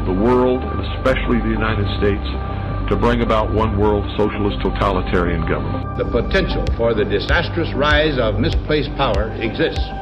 of the world, and especially the United States, to bring about one world socialist totalitarian government. The potential for the disastrous rise of misplaced power exists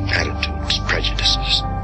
attitudes, prejudices,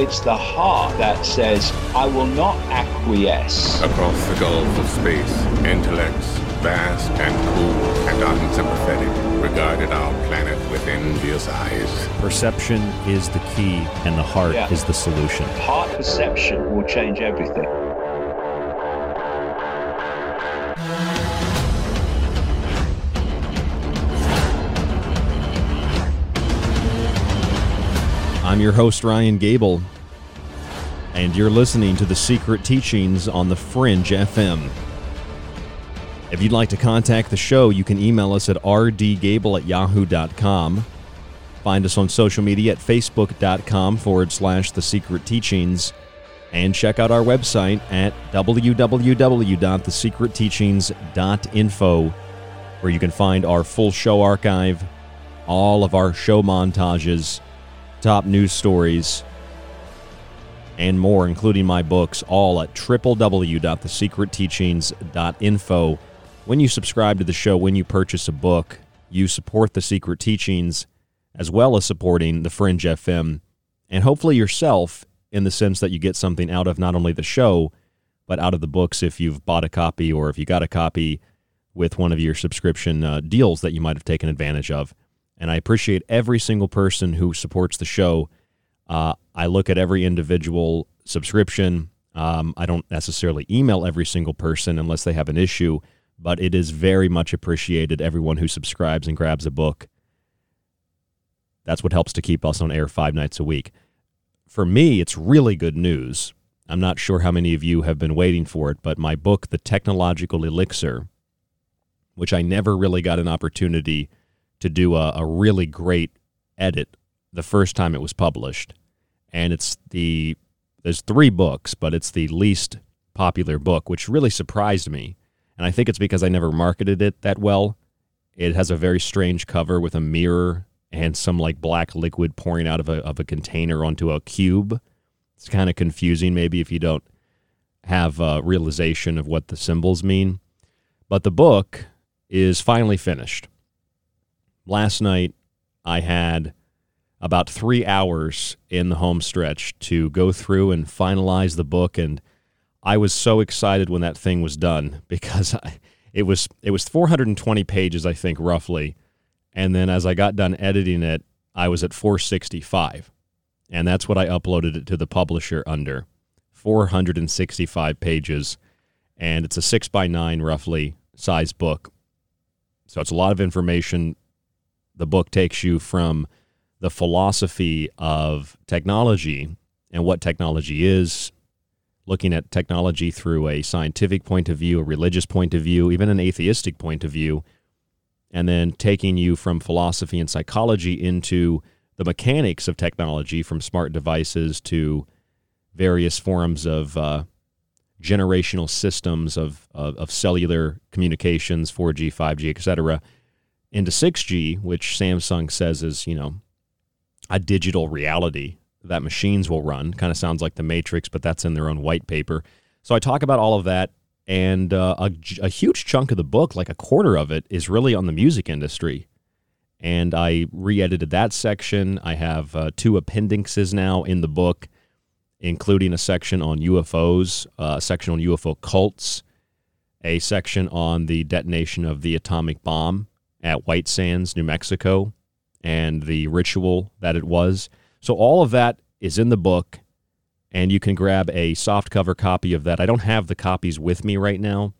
It's the heart that says, I will not acquiesce. Across the gulf of space, intellects, vast and cool and unsympathetic, regarded our planet with envious eyes. Perception is the key, and the heart Yeah. is the solution. Heart perception will change everything. I'm your host, Ryan Gable, and you're listening to The Secret Teachings on The Fringe FM. If you'd like to contact the show, you can email us at rdgable at yahoo.com. Find us on social media at facebook.com forward slash The Secret Teachings. And check out our website at www.thesecretteachings.info, where you can find our full show archive, all of our show montages, top news stories, and more, including my books, all at www.thesecretteachings.info. When you subscribe to the show, when you purchase a book, you support the Secret Teachings as well as supporting the Fringe FM and hopefully yourself in the sense that you get something out of not only the show, but out of the books if you've bought a copy or if you got a copy with one of your subscription uh, deals that you might have taken advantage of. And I appreciate every single person who supports the show. Uh, I look at every individual subscription. Um, I don't necessarily email every single person unless they have an issue, but it is very much appreciated. Everyone who subscribes and grabs a book. That's what helps to keep us on air five nights a week. For me, it's really good news. I'm not sure how many of you have been waiting for it, but my book, The Technological Elixir, which I never really got an opportunity to do a, a really great edit the first time it was published. And it's the, there's three books, but it's the least popular book, which really surprised me. And I think it's because I never marketed it that well. It has a very strange cover with a mirror and some like black liquid pouring out of a, of a container onto a cube. It's kind of confusing, maybe, if you don't have a realization of what the symbols mean. But the book is finally finished. Last night, I had about three hours in the home stretch to go through and finalize the book, and I was so excited when that thing was done because I, it was it was 420 pages, I think, roughly. And then as I got done editing it, I was at 465, and that's what I uploaded it to the publisher under 465 pages, and it's a six by nine roughly size book so it's a lot of information. The book takes you from the philosophy of technology and what technology is, looking at technology through a scientific point of view, a religious point of view, even an atheistic point of view, and then taking you from philosophy and psychology into the mechanics of technology from smart devices to various forms of uh, generational systems of, of, of cellular communications, 4G, 5G, et cetera, into 6G, which Samsung says is, you know, a digital reality that machines will run. Kind of sounds like the Matrix, but that's in their own white paper. So I talk about all of that, and uh, a, a huge chunk of the book, like a quarter of it, is really on the music industry. And I re edited that section. I have uh, two appendixes now in the book including a section on UFOs, uh, a section on UFO cults, a section on the detonation of the atomic bomb at White Sands, New Mexico, and the ritual that it was. So all of that is in the book, and you can grab a softcover copy of that. I don't have the copies with me right now,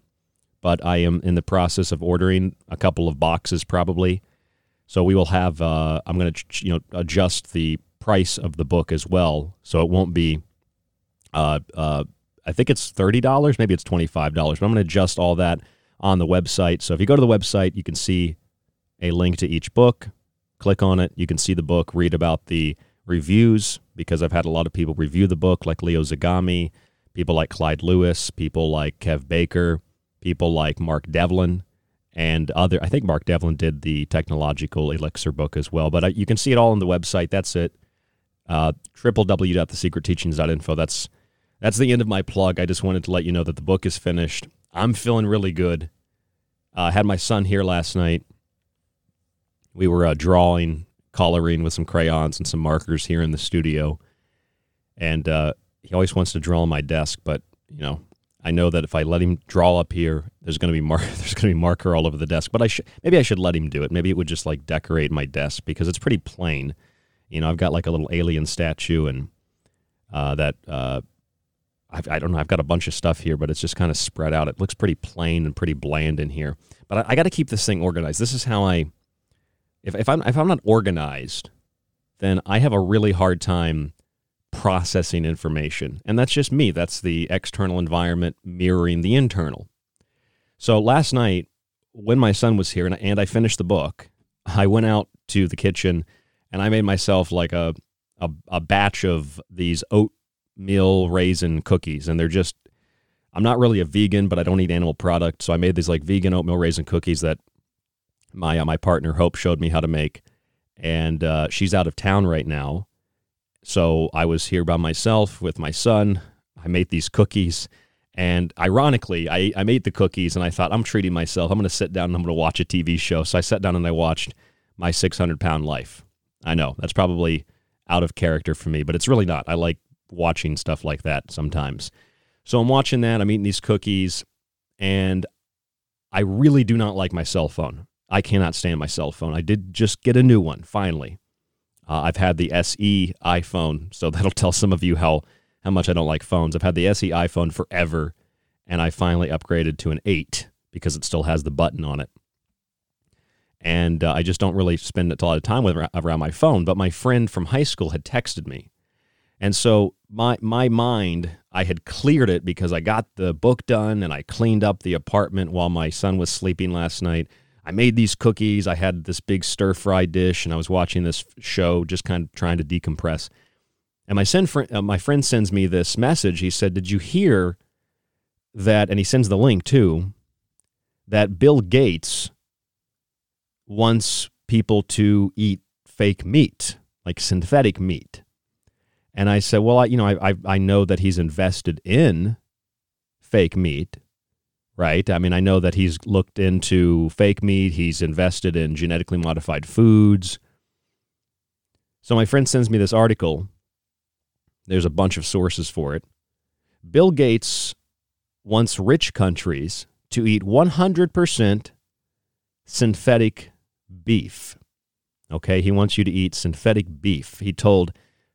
but I am in the process of ordering a couple of boxes probably. So we will have. Uh, I'm going to you know adjust the price of the book as well, so it won't be uh, uh, I think it's thirty dollars, maybe it's twenty five dollars. But I'm going to adjust all that on the website. So if you go to the website, you can see a link to each book. Click on it. You can see the book. Read about the reviews because I've had a lot of people review the book, like Leo Zagami, people like Clyde Lewis, people like Kev Baker, people like Mark Devlin, and other. I think Mark Devlin did the technological elixir book as well. But uh, you can see it all on the website. That's it. Uh, www.thesecretteachings.info. That's that's the end of my plug. I just wanted to let you know that the book is finished. I'm feeling really good. Uh, I had my son here last night. We were uh, drawing, coloring with some crayons and some markers here in the studio. And uh, he always wants to draw on my desk, but you know, I know that if I let him draw up here, there's going to be mar- there's going to be marker all over the desk. But I should maybe I should let him do it. Maybe it would just like decorate my desk because it's pretty plain. You know, I've got like a little alien statue and uh, that uh, I've, I do not know. I've got a bunch of stuff here, but it's just kind of spread out. It looks pretty plain and pretty bland in here. But I, I got to keep this thing organized. This is how I. If, if I'm if I'm not organized, then I have a really hard time processing information, and that's just me. That's the external environment mirroring the internal. So last night, when my son was here and, and I finished the book, I went out to the kitchen and I made myself like a a, a batch of these oatmeal raisin cookies, and they're just. I'm not really a vegan, but I don't eat animal products, so I made these like vegan oatmeal raisin cookies that my uh, my partner Hope showed me how to make, and uh, she's out of town right now, so I was here by myself with my son. I made these cookies, and ironically, I, I made the cookies, and I thought I'm treating myself. I'm going to sit down and I'm going to watch a TV show. So I sat down and I watched My 600 Pound Life. I know that's probably out of character for me, but it's really not. I like watching stuff like that sometimes. So I'm watching that. I'm eating these cookies, and I really do not like my cell phone. I cannot stand my cell phone. I did just get a new one finally. Uh, I've had the SE iPhone, so that'll tell some of you how how much I don't like phones. I've had the SE iPhone forever, and I finally upgraded to an eight because it still has the button on it. And uh, I just don't really spend a lot of time with around my phone. But my friend from high school had texted me, and so my my mind I had cleared it because I got the book done and I cleaned up the apartment while my son was sleeping last night. I made these cookies. I had this big stir fry dish, and I was watching this show, just kind of trying to decompress. And my, send fr- uh, my friend sends me this message. He said, Did you hear that? And he sends the link too that Bill Gates wants people to eat fake meat, like synthetic meat. And I said, Well, I, you know, I, I, I know that he's invested in fake meat right? I mean, I know that he's looked into fake meat, he's invested in genetically modified foods. So my friend sends me this article. There's a bunch of sources for it. Bill Gates wants rich countries to eat 100% synthetic beef. Okay, he wants you to eat synthetic beef. He told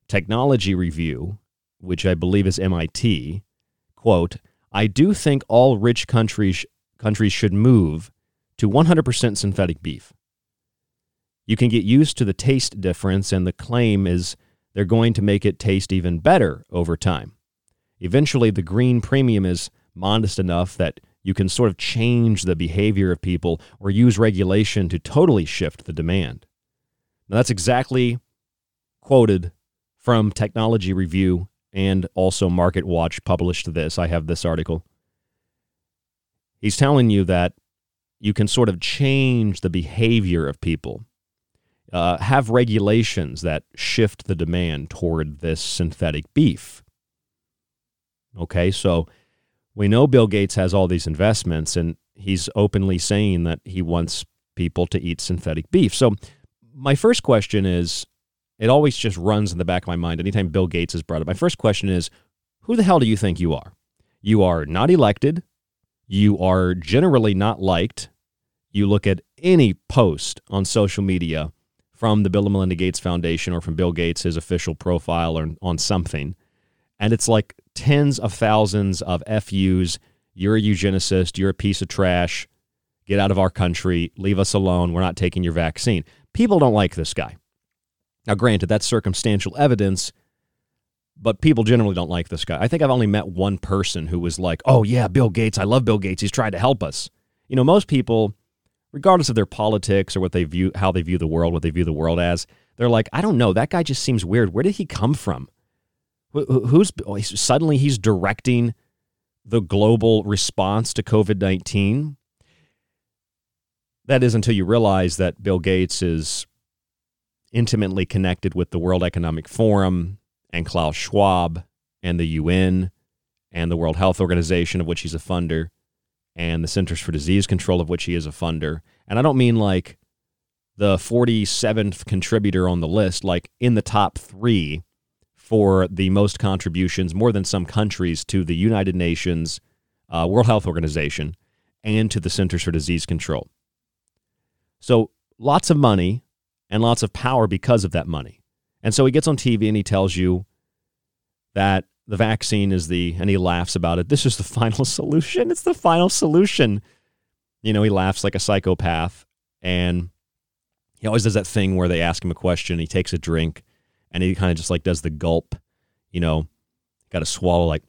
Technology Review, which I believe is MIT, quote, I do think all rich countries countries should move to 100% synthetic beef. You can get used to the taste difference, and the claim is they're going to make it taste even better over time. Eventually, the green premium is modest enough that you can sort of change the behavior of people or use regulation to totally shift the demand. Now, that's exactly quoted from Technology Review and also Market Watch published this. I have this article. He's telling you that you can sort of change the behavior of people, uh, have regulations that shift the demand toward this synthetic beef. Okay, so we know Bill Gates has all these investments, and he's openly saying that he wants people to eat synthetic beef. So, my first question is it always just runs in the back of my mind anytime Bill Gates is brought up. My first question is who the hell do you think you are? You are not elected. You are generally not liked. You look at any post on social media from the Bill and Melinda Gates Foundation or from Bill Gates, his official profile or on something, and it's like tens of thousands of FUs. You're a eugenicist. You're a piece of trash. Get out of our country. Leave us alone. We're not taking your vaccine. People don't like this guy. Now, granted, that's circumstantial evidence, but people generally don't like this guy. I think I've only met one person who was like, oh, yeah, Bill Gates. I love Bill Gates. He's tried to help us. You know, most people, regardless of their politics or what they view, how they view the world, what they view the world as, they're like, I don't know. That guy just seems weird. Where did he come from? Who's oh, suddenly he's directing the global response to COVID 19? That is until you realize that Bill Gates is intimately connected with the World Economic Forum and Klaus Schwab and the UN and the World Health Organization, of which he's a funder, and the Centers for Disease Control, of which he is a funder. And I don't mean like the 47th contributor on the list, like in the top three for the most contributions, more than some countries, to the United Nations, uh, World Health Organization, and to the Centers for Disease Control. So lots of money, and lots of power because of that money. And so he gets on TV and he tells you that the vaccine is the, and he laughs about it. This is the final solution. It's the final solution. You know, he laughs like a psychopath. And he always does that thing where they ask him a question, he takes a drink, and he kind of just like does the gulp, you know, got to swallow like,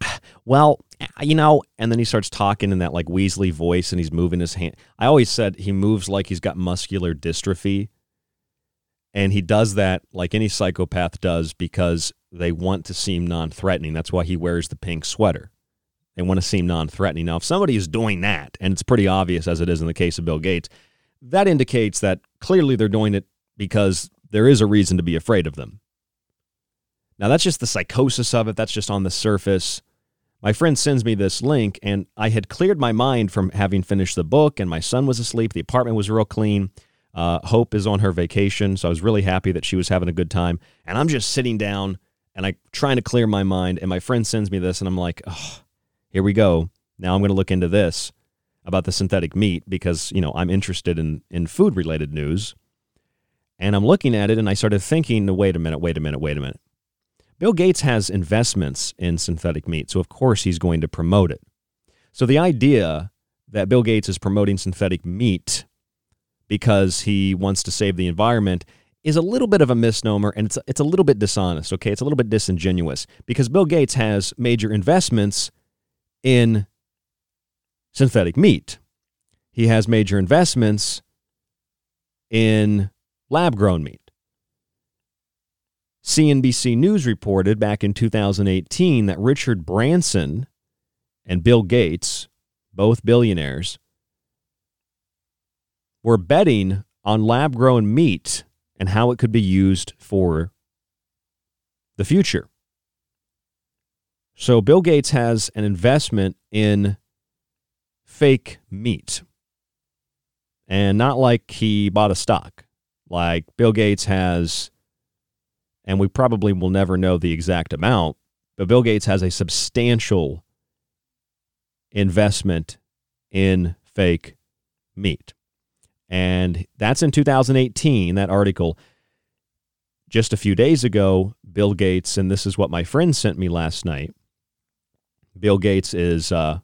well, Ah, you know, and then he starts talking in that like Weasley voice and he's moving his hand. I always said he moves like he's got muscular dystrophy. And he does that like any psychopath does because they want to seem non threatening. That's why he wears the pink sweater. They want to seem non threatening. Now, if somebody is doing that, and it's pretty obvious as it is in the case of Bill Gates, that indicates that clearly they're doing it because there is a reason to be afraid of them. Now, that's just the psychosis of it. That's just on the surface my friend sends me this link, and I had cleared my mind from having finished the book, and my son was asleep. The apartment was real clean. Uh, Hope is on her vacation, so I was really happy that she was having a good time. And I'm just sitting down and I trying to clear my mind. And my friend sends me this, and I'm like, oh, here we go. Now I'm going to look into this about the synthetic meat because you know I'm interested in in food related news. And I'm looking at it, and I started thinking, wait a minute, wait a minute, wait a minute. Bill Gates has investments in synthetic meat, so of course he's going to promote it. So the idea that Bill Gates is promoting synthetic meat because he wants to save the environment is a little bit of a misnomer and it's it's a little bit dishonest, okay? It's a little bit disingenuous because Bill Gates has major investments in synthetic meat. He has major investments in lab grown meat. CNBC News reported back in 2018 that Richard Branson and Bill Gates, both billionaires, were betting on lab grown meat and how it could be used for the future. So Bill Gates has an investment in fake meat. And not like he bought a stock. Like Bill Gates has and we probably will never know the exact amount, but Bill Gates has a substantial investment in fake meat. And that's in 2018, that article. Just a few days ago, Bill Gates, and this is what my friend sent me last night. Bill Gates is uh,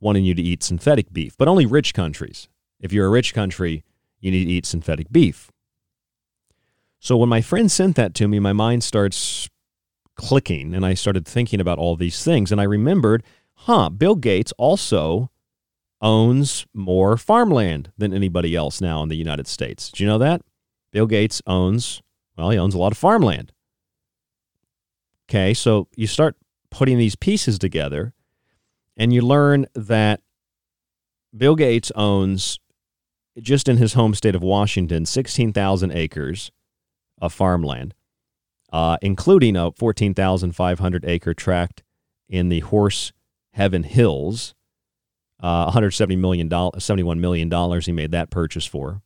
wanting you to eat synthetic beef, but only rich countries. If you're a rich country, you need to eat synthetic beef. So when my friend sent that to me, my mind starts clicking and I started thinking about all these things. And I remembered, huh, Bill Gates also owns more farmland than anybody else now in the United States. Do you know that? Bill Gates owns, well, he owns a lot of farmland. Okay, so you start putting these pieces together and you learn that Bill Gates owns, just in his home state of Washington, 16,000 acres of farmland, uh, including a 14,500 acre tract in the Horse Heaven Hills uh, 170 million dollars, 71 million dollars. He made that purchase for,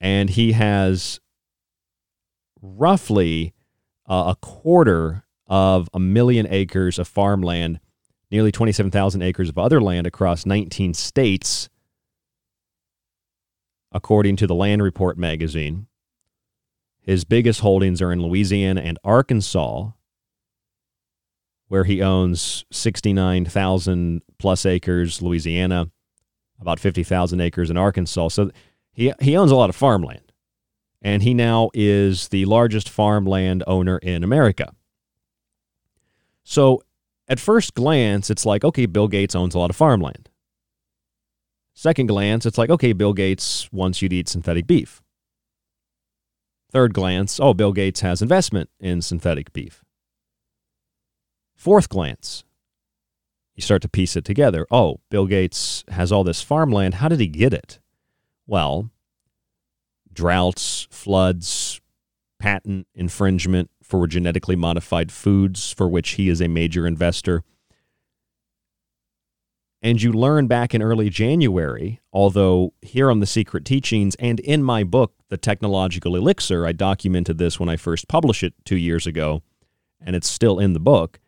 and he has roughly uh, a quarter of a million acres of farmland, nearly 27,000 acres of other land across 19 states, according to the Land Report magazine. His biggest holdings are in Louisiana and Arkansas, where he owns 69,000 plus acres, Louisiana, about 50,000 acres in Arkansas. So he, he owns a lot of farmland. And he now is the largest farmland owner in America. So at first glance, it's like, okay, Bill Gates owns a lot of farmland. Second glance, it's like, okay, Bill Gates wants you to eat synthetic beef. Third glance, oh, Bill Gates has investment in synthetic beef. Fourth glance, you start to piece it together. Oh, Bill Gates has all this farmland. How did he get it? Well, droughts, floods, patent infringement for genetically modified foods, for which he is a major investor. And you learn back in early January, although here on The Secret Teachings and in my book, The Technological Elixir, I documented this when I first published it two years ago, and it's still in the book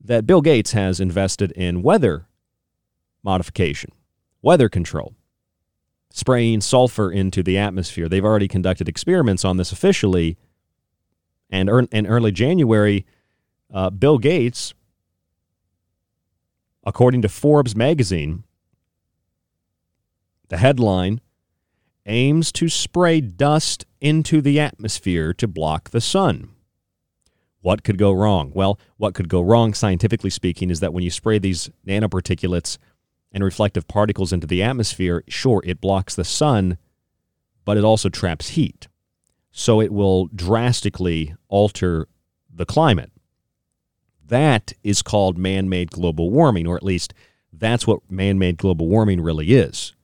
that Bill Gates has invested in weather modification, weather control, spraying sulfur into the atmosphere. They've already conducted experiments on this officially. And in early January, uh, Bill Gates, according to Forbes magazine, the headline aims to spray dust into the atmosphere to block the sun. What could go wrong? Well, what could go wrong, scientifically speaking, is that when you spray these nanoparticulates and reflective particles into the atmosphere, sure, it blocks the sun, but it also traps heat. So it will drastically alter the climate. That is called man made global warming, or at least that's what man made global warming really is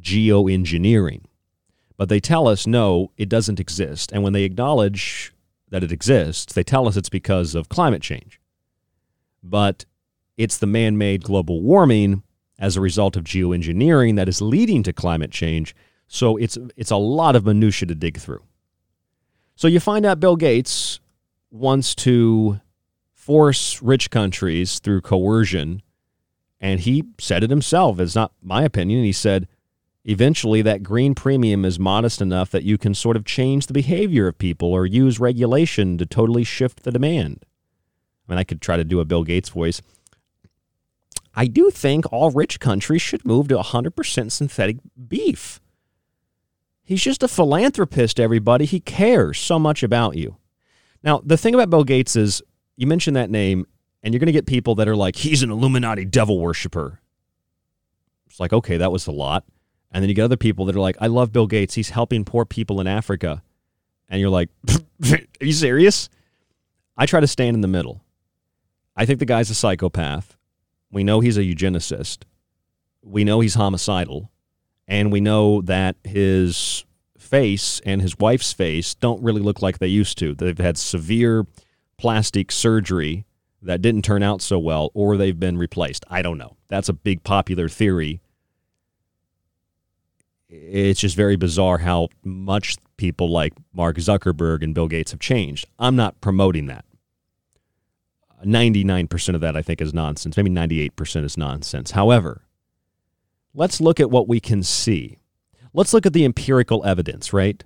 geoengineering. But they tell us no, it doesn't exist. And when they acknowledge that it exists, they tell us it's because of climate change. But it's the man made global warming as a result of geoengineering that is leading to climate change. So it's it's a lot of minutia to dig through. So you find out Bill Gates wants to force rich countries through coercion, and he said it himself. It's not my opinion. He said eventually that green premium is modest enough that you can sort of change the behavior of people or use regulation to totally shift the demand. I mean, I could try to do a Bill Gates voice. I do think all rich countries should move to 100% synthetic beef. He's just a philanthropist, everybody. He cares so much about you. Now, the thing about Bill Gates is you mention that name, and you're going to get people that are like, he's an Illuminati devil worshiper. It's like, okay, that was a lot. And then you get other people that are like, I love Bill Gates. He's helping poor people in Africa. And you're like, are you serious? I try to stand in the middle. I think the guy's a psychopath. We know he's a eugenicist. We know he's homicidal. And we know that his face and his wife's face don't really look like they used to. They've had severe plastic surgery that didn't turn out so well, or they've been replaced. I don't know. That's a big popular theory. It's just very bizarre how much people like Mark Zuckerberg and Bill Gates have changed. I'm not promoting that. 99% of that I think is nonsense. Maybe 98% is nonsense. However, let's look at what we can see. Let's look at the empirical evidence, right?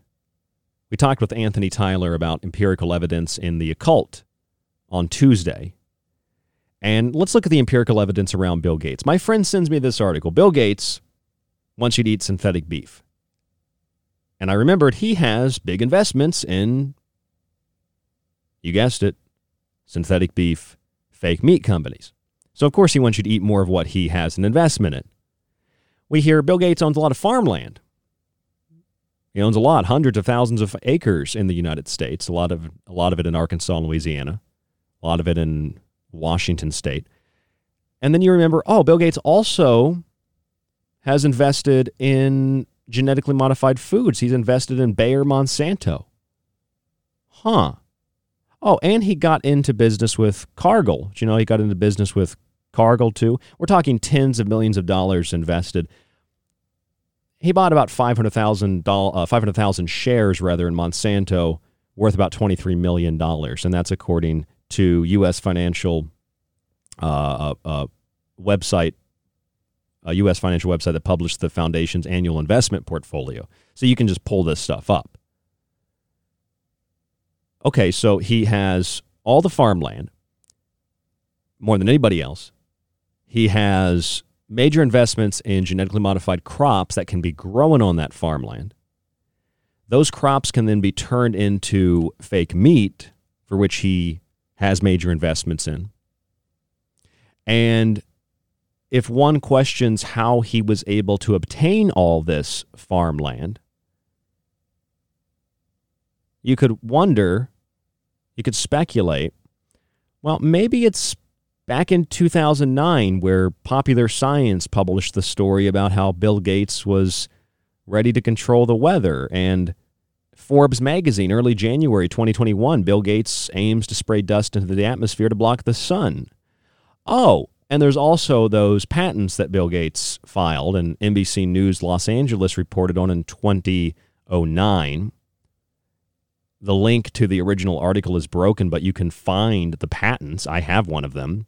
We talked with Anthony Tyler about empirical evidence in the occult on Tuesday. And let's look at the empirical evidence around Bill Gates. My friend sends me this article. Bill Gates wants you to eat synthetic beef. And I remembered he has big investments in, you guessed it, synthetic beef, fake meat companies. So, of course, he wants you to eat more of what he has an investment in. We hear Bill Gates owns a lot of farmland. He owns a lot, hundreds of thousands of acres in the United States, a lot of, a lot of it in Arkansas and Louisiana, a lot of it in Washington state. And then you remember, oh, Bill Gates also has invested in genetically modified foods. He's invested in Bayer Monsanto. Huh. Oh, and he got into business with Cargill. Do you know he got into business with Cargill too? We're talking tens of millions of dollars invested. He bought about 500,000 uh, 500,000 shares rather in Monsanto worth about 23 million dollars and that's according to US financial uh, uh, uh website a U.S. financial website that published the foundation's annual investment portfolio. So you can just pull this stuff up. Okay, so he has all the farmland, more than anybody else. He has major investments in genetically modified crops that can be grown on that farmland. Those crops can then be turned into fake meat, for which he has major investments in. And if one questions how he was able to obtain all this farmland, you could wonder you could speculate, well, maybe it's back in 2009 where Popular Science published the story about how Bill Gates was ready to control the weather and Forbes magazine early January 2021 Bill Gates aims to spray dust into the atmosphere to block the sun. Oh, and there's also those patents that Bill Gates filed and NBC News Los Angeles reported on in 2009 the link to the original article is broken, but you can find the patents. I have one of them.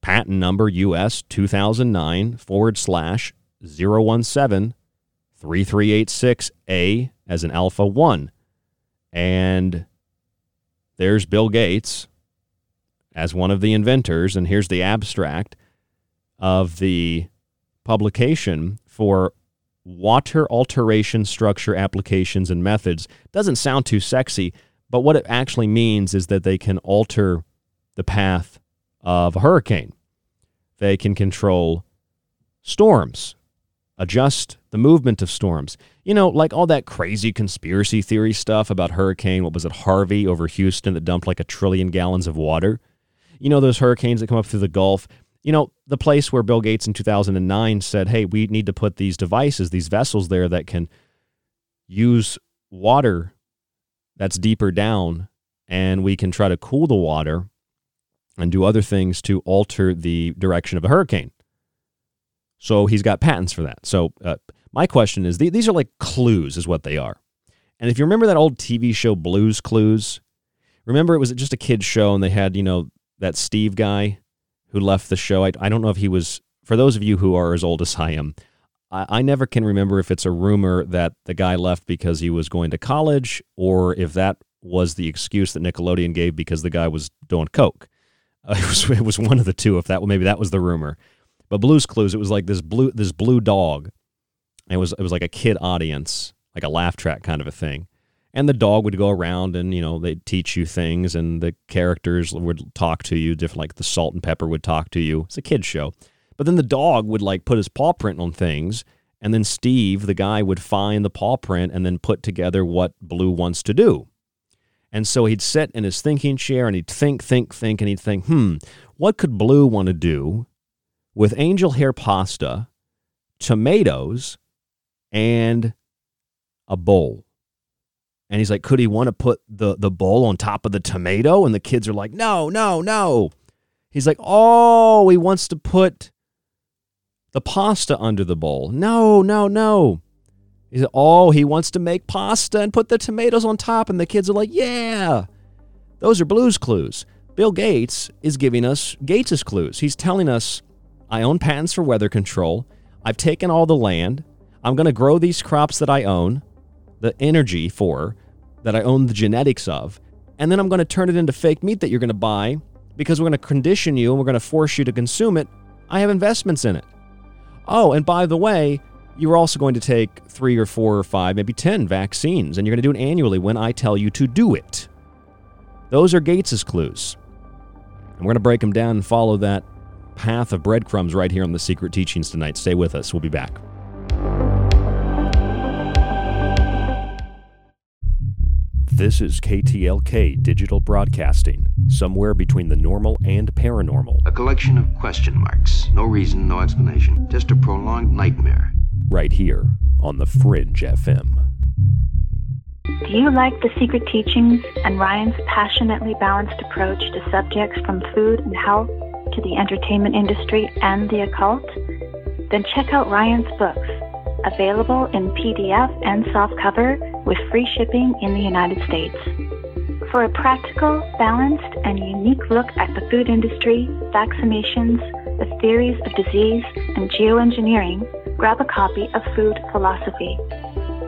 Patent number US 2009 forward slash 017 3386A as an Alpha 1. And there's Bill Gates as one of the inventors. And here's the abstract of the publication for water alteration structure applications and methods doesn't sound too sexy, but what it actually means is that they can alter the path of a hurricane. They can control storms, adjust the movement of storms. You know, like all that crazy conspiracy theory stuff about hurricane, what was it, Harvey over Houston that dumped like a trillion gallons of water. You know, those hurricanes that come up through the Gulf you know, the place where Bill Gates in 2009 said, hey, we need to put these devices, these vessels there that can use water that's deeper down, and we can try to cool the water and do other things to alter the direction of a hurricane. So he's got patents for that. So uh, My question is th- these are like clues, is what they are. And if you remember that old TV show Blues Clues, remember it was just a kid's show and they had, you know, that Steve guy who left the show. I, I don't know if he was, for those of you who are as old as I am, I, I never can remember if it's a rumor that the guy left because he was going to college or if that was the excuse that Nickelodeon gave because the guy was doing coke. Uh, it was it was one of the two. If that maybe that was the rumor, but Blue's Clues, it was like this blue this blue dog. It was it was like a kid audience, like a laugh track kind of a thing. And the dog would go around and you know they'd teach you things, and the characters would talk to you, different like the Salt and Pepper would talk to you. It's a kid show, but then the dog would like put his paw print on things, and then Steve, the guy, would find the paw print and then put together what Blue wants to do. And so he'd sit in his thinking chair and he'd think, think, think, and he'd think, hmm, what could Blue want to do with angel hair pasta, tomatoes, and a bowl? And he's like, could he want to put the, the bowl on top of the tomato? And the kids are like, no, no, no. He's like, oh, he wants to put the pasta under the bowl. No, no, no. He said, oh, he wants to make pasta and put the tomatoes on top. And the kids are like, yeah. Those are blues clues. Bill Gates is giving us Gates's clues. He's telling us, I own patents for weather control. I've taken all the land. I'm going to grow these crops that I own, the energy for, that I own the genetics of. And then I'm going to turn it into fake meat that you're going to buy because we're going to condition you and we're going to force you to consume it. I have investments in it. Oh, and by the way, you're also going to take three or four or five, maybe 10 vaccines, and you're going to do it annually when I tell you to do it. Those are Gates's clues. And we're going to break them down and follow that path of breadcrumbs right here on the Secret Teachings tonight. Stay with us. We'll be back. This is KTLK Digital Broadcasting, somewhere between the normal and paranormal. A collection of question marks. No reason, no explanation. Just a prolonged nightmare. Right here on the Fringe FM. Do you like the secret teachings and Ryan's passionately balanced approach to subjects from food and health to the entertainment industry and the occult? Then check out Ryan's books, available in PDF and softcover with free shipping in the United States. For a practical, balanced, and unique look at the food industry, vaccinations, the theories of disease, and geoengineering, grab a copy of Food Philosophy.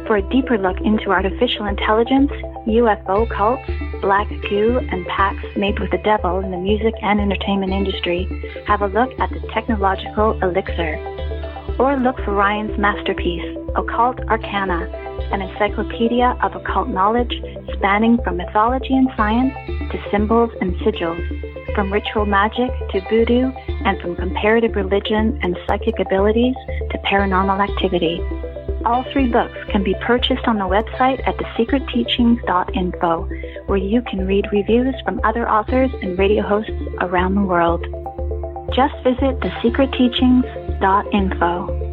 For a deeper look into artificial intelligence, UFO cults, black goo, and pacts made with the devil in the music and entertainment industry, have a look at the technological elixir. Or look for Ryan's masterpiece, Occult Arcana, an encyclopedia of occult knowledge spanning from mythology and science to symbols and sigils, from ritual magic to voodoo, and from comparative religion and psychic abilities to paranormal activity. All three books can be purchased on the website at thesecretteachings.info, where you can read reviews from other authors and radio hosts around the world. Just visit thesecretteachings.info.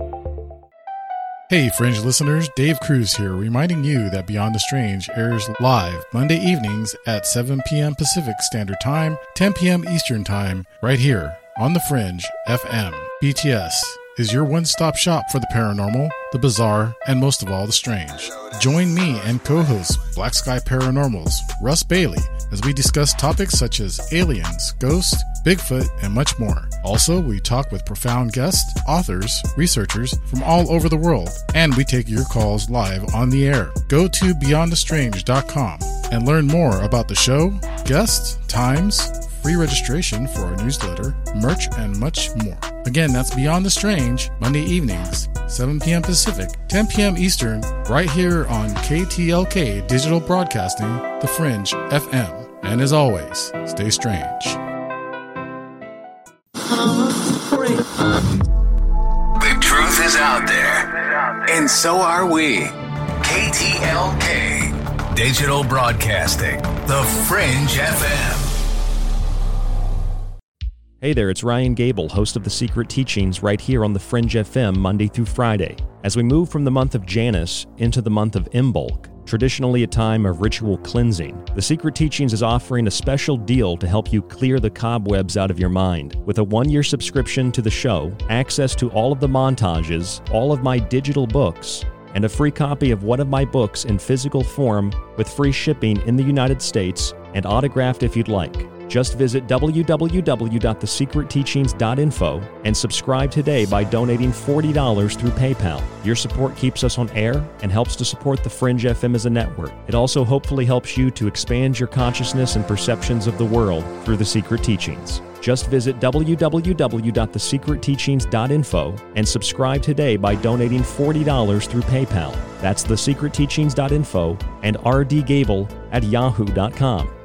Hey, Fringe listeners, Dave Cruz here, reminding you that Beyond the Strange airs live Monday evenings at 7 p.m. Pacific Standard Time, 10 p.m. Eastern Time, right here on the Fringe FM. BTS is your one stop shop for the paranormal, the bizarre, and most of all, the strange. Join me and co host Black Sky Paranormals, Russ Bailey, as we discuss topics such as aliens, ghosts, Bigfoot, and much more. Also, we talk with profound guests, authors, researchers from all over the world, and we take your calls live on the air. Go to beyondthestrange.com and learn more about the show, guests, times, free registration for our newsletter, merch, and much more. Again, that's Beyond the Strange, Monday evenings, 7 p.m. Pacific, 10 p.m. Eastern, right here on KTLK Digital Broadcasting, The Fringe FM. And as always, stay strange. So are we. KTLK Digital Broadcasting, The Fringe FM. Hey there, it's Ryan Gable, host of The Secret Teachings, right here on the Fringe FM Monday through Friday. As we move from the month of Janus into the month of Imbolc, traditionally a time of ritual cleansing. The Secret Teachings is offering a special deal to help you clear the cobwebs out of your mind. With a one year subscription to the show, access to all of the montages, all of my digital books, and a free copy of one of my books in physical form with free shipping in the United States and autographed if you'd like. Just visit www.thesecretteachings.info and subscribe today by donating $40 through PayPal. Your support keeps us on air and helps to support the Fringe FM as a network. It also hopefully helps you to expand your consciousness and perceptions of the world through the Secret Teachings. Just visit www.thesecretteachings.info and subscribe today by donating $40 through PayPal. That's thesecretteachings.info and rdgable at yahoo.com.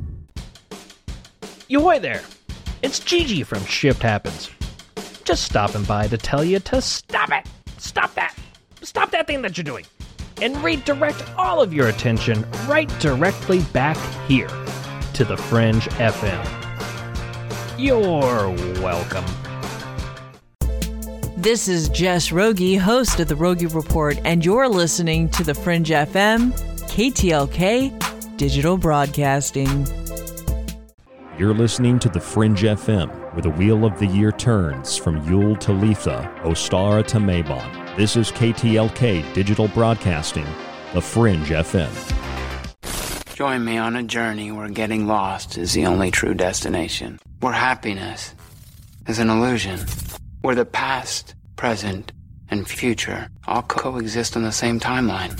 Yo, there! It's Gigi from Shift Happens. Just stopping by to tell you to stop it! Stop that! Stop that thing that you're doing! And redirect all of your attention right directly back here to the Fringe FM. You're welcome. This is Jess Rogie, host of the Rogie Report, and you're listening to the Fringe FM, KTLK Digital Broadcasting. You're listening to the Fringe FM, where the wheel of the year turns from Yule to Litha, Ostara to Mabon. This is KTLK Digital Broadcasting, the Fringe FM. Join me on a journey where getting lost is the only true destination, where happiness is an illusion, where the past, present, and future all coexist on the same timeline.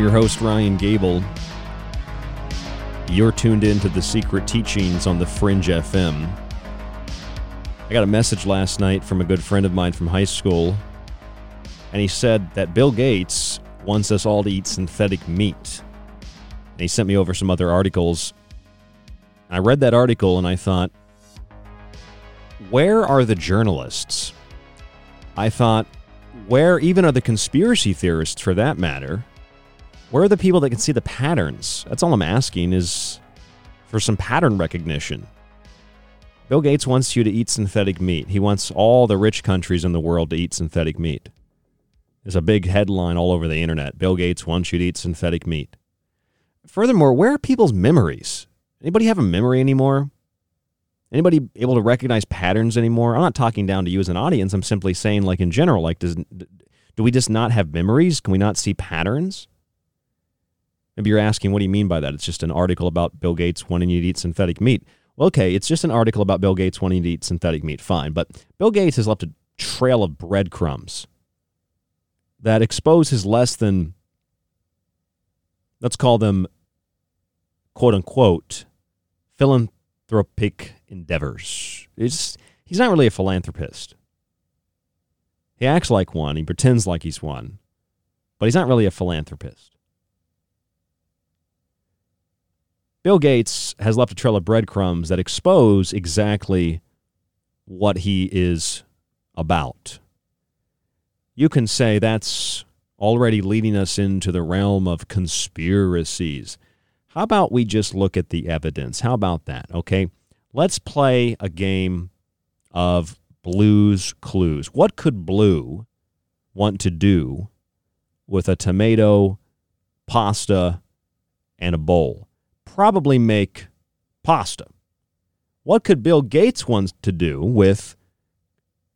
Your host, Ryan Gable. You're tuned in to the Secret Teachings on the Fringe FM. I got a message last night from a good friend of mine from high school, and he said that Bill Gates wants us all to eat synthetic meat. And he sent me over some other articles. I read that article and I thought, where are the journalists? I thought, where even are the conspiracy theorists for that matter? Where are the people that can see the patterns? That's all I'm asking is for some pattern recognition. Bill Gates wants you to eat synthetic meat. He wants all the rich countries in the world to eat synthetic meat. There's a big headline all over the internet. Bill Gates wants you to eat synthetic meat. Furthermore, where are people's memories? Anybody have a memory anymore? Anybody able to recognize patterns anymore? I'm not talking down to you as an audience. I'm simply saying, like in general, like does do we just not have memories? Can we not see patterns? Maybe you're asking, what do you mean by that? It's just an article about Bill Gates wanting you to eat synthetic meat. Well, okay, it's just an article about Bill Gates wanting you to eat synthetic meat. Fine. But Bill Gates has left a trail of breadcrumbs that expose his less than, let's call them, quote unquote, philanthropic endeavors. It's, he's not really a philanthropist. He acts like one, he pretends like he's one, but he's not really a philanthropist. Bill Gates has left a trail of breadcrumbs that expose exactly what he is about. You can say that's already leading us into the realm of conspiracies. How about we just look at the evidence? How about that? Okay. Let's play a game of Blue's Clues. What could Blue want to do with a tomato, pasta, and a bowl? Probably make pasta. What could Bill Gates want to do with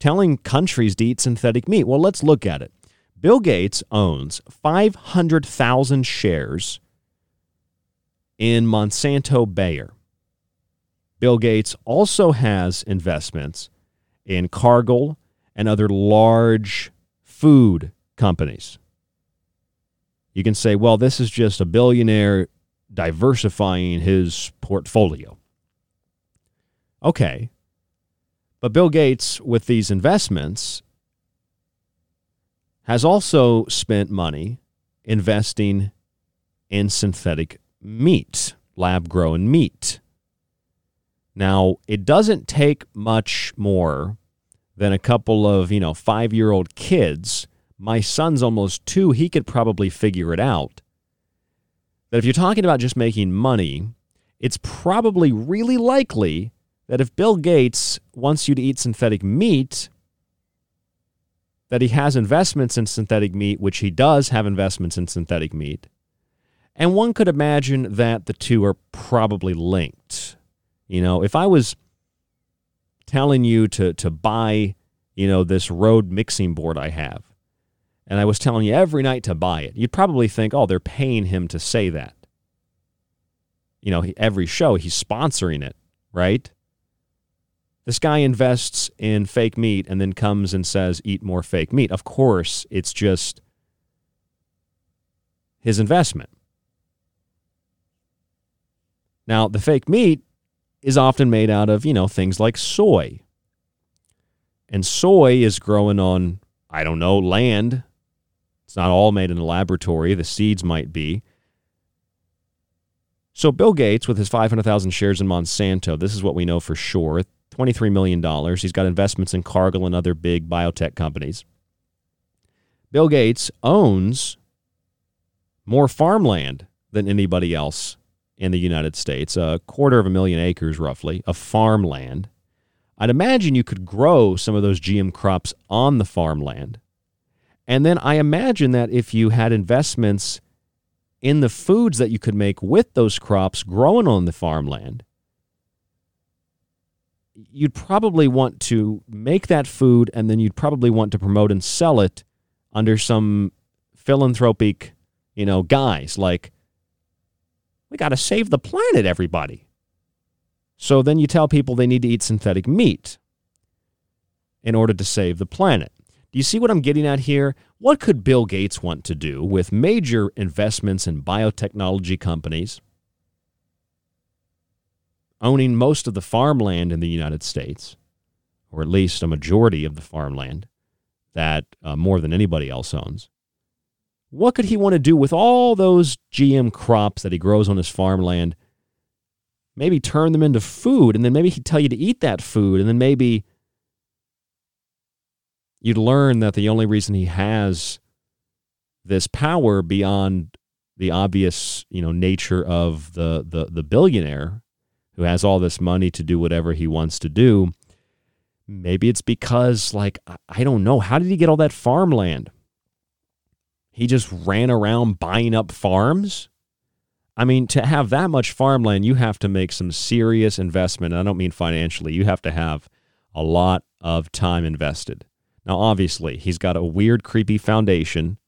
telling countries to eat synthetic meat? Well, let's look at it. Bill Gates owns 500,000 shares in Monsanto Bayer. Bill Gates also has investments in Cargill and other large food companies. You can say, well, this is just a billionaire diversifying his portfolio. Okay. But Bill Gates, with these investments, has also spent money investing in synthetic meat, lab grown meat. Now, it doesn't take much more than a couple of, you know, five year old kids. My son's almost two. He could probably figure it out. That if you're talking about just making money, it's probably really likely that if Bill Gates wants you to eat synthetic meat, that he has investments in synthetic meat, which he does have investments in synthetic meat. And one could imagine that the two are probably linked. You know, if I was telling you to to buy, you know, this road mixing board I have, and I was telling you every night to buy it, you'd probably think, "Oh, they're paying him to say that." You know, every show he's sponsoring it, right? This guy invests in fake meat and then comes and says, "Eat more fake meat." Of course, it's just his investment. Now, the fake meat is often made out of, you know, things like soy. And soy is growing on, I don't know, land. It's not all made in a laboratory. The seeds might be. So Bill Gates, with his 500,000 shares in Monsanto, this is what we know for sure $23 million. He's got investments in Cargill and other big biotech companies. Bill Gates owns more farmland than anybody else in the United States, a quarter of a million acres roughly of farmland. I'd imagine you could grow some of those GM crops on the farmland. And then I imagine that if you had investments in the foods that you could make with those crops growing on the farmland, you'd probably want to make that food and then you'd probably want to promote and sell it under some philanthropic, you know, guys like we got to save the planet, everybody. So then you tell people they need to eat synthetic meat in order to save the planet. Do you see what I'm getting at here? What could Bill Gates want to do with major investments in biotechnology companies, owning most of the farmland in the United States, or at least a majority of the farmland that uh, more than anybody else owns? What could he want to do with all those GM crops that he grows on his farmland? Maybe turn them into food, and then maybe he'd tell you to eat that food, and then maybe you'd learn that the only reason he has this power beyond the obvious, you know, nature of the the the billionaire who has all this money to do whatever he wants to do. Maybe it's because, like, I don't know, how did he get all that farmland? He just ran around buying up farms. I mean, to have that much farmland, you have to make some serious investment. I don't mean financially. You have to have a lot of time invested. Now, obviously, he's got a weird, creepy foundation,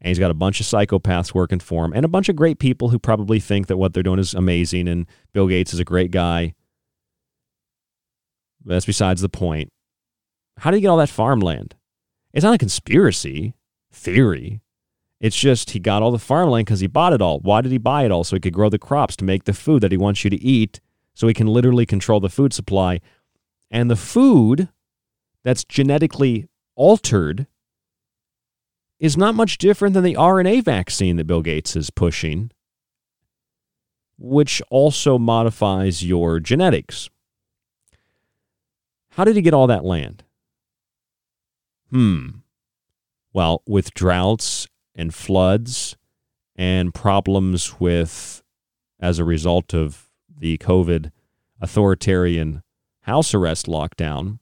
and he's got a bunch of psychopaths working for him, and a bunch of great people who probably think that what they're doing is amazing, and Bill Gates is a great guy. But that's besides the point. How did you get all that farmland? It's not a conspiracy theory. It's just he got all the farmland because he bought it all. Why did he buy it all? So he could grow the crops to make the food that he wants you to eat, so he can literally control the food supply. And the food that's genetically altered is not much different than the RNA vaccine that Bill Gates is pushing, which also modifies your genetics. How did he get all that land? Hmm. Well, with droughts and floods and problems with, as a result of the COVID authoritarian house arrest lockdown,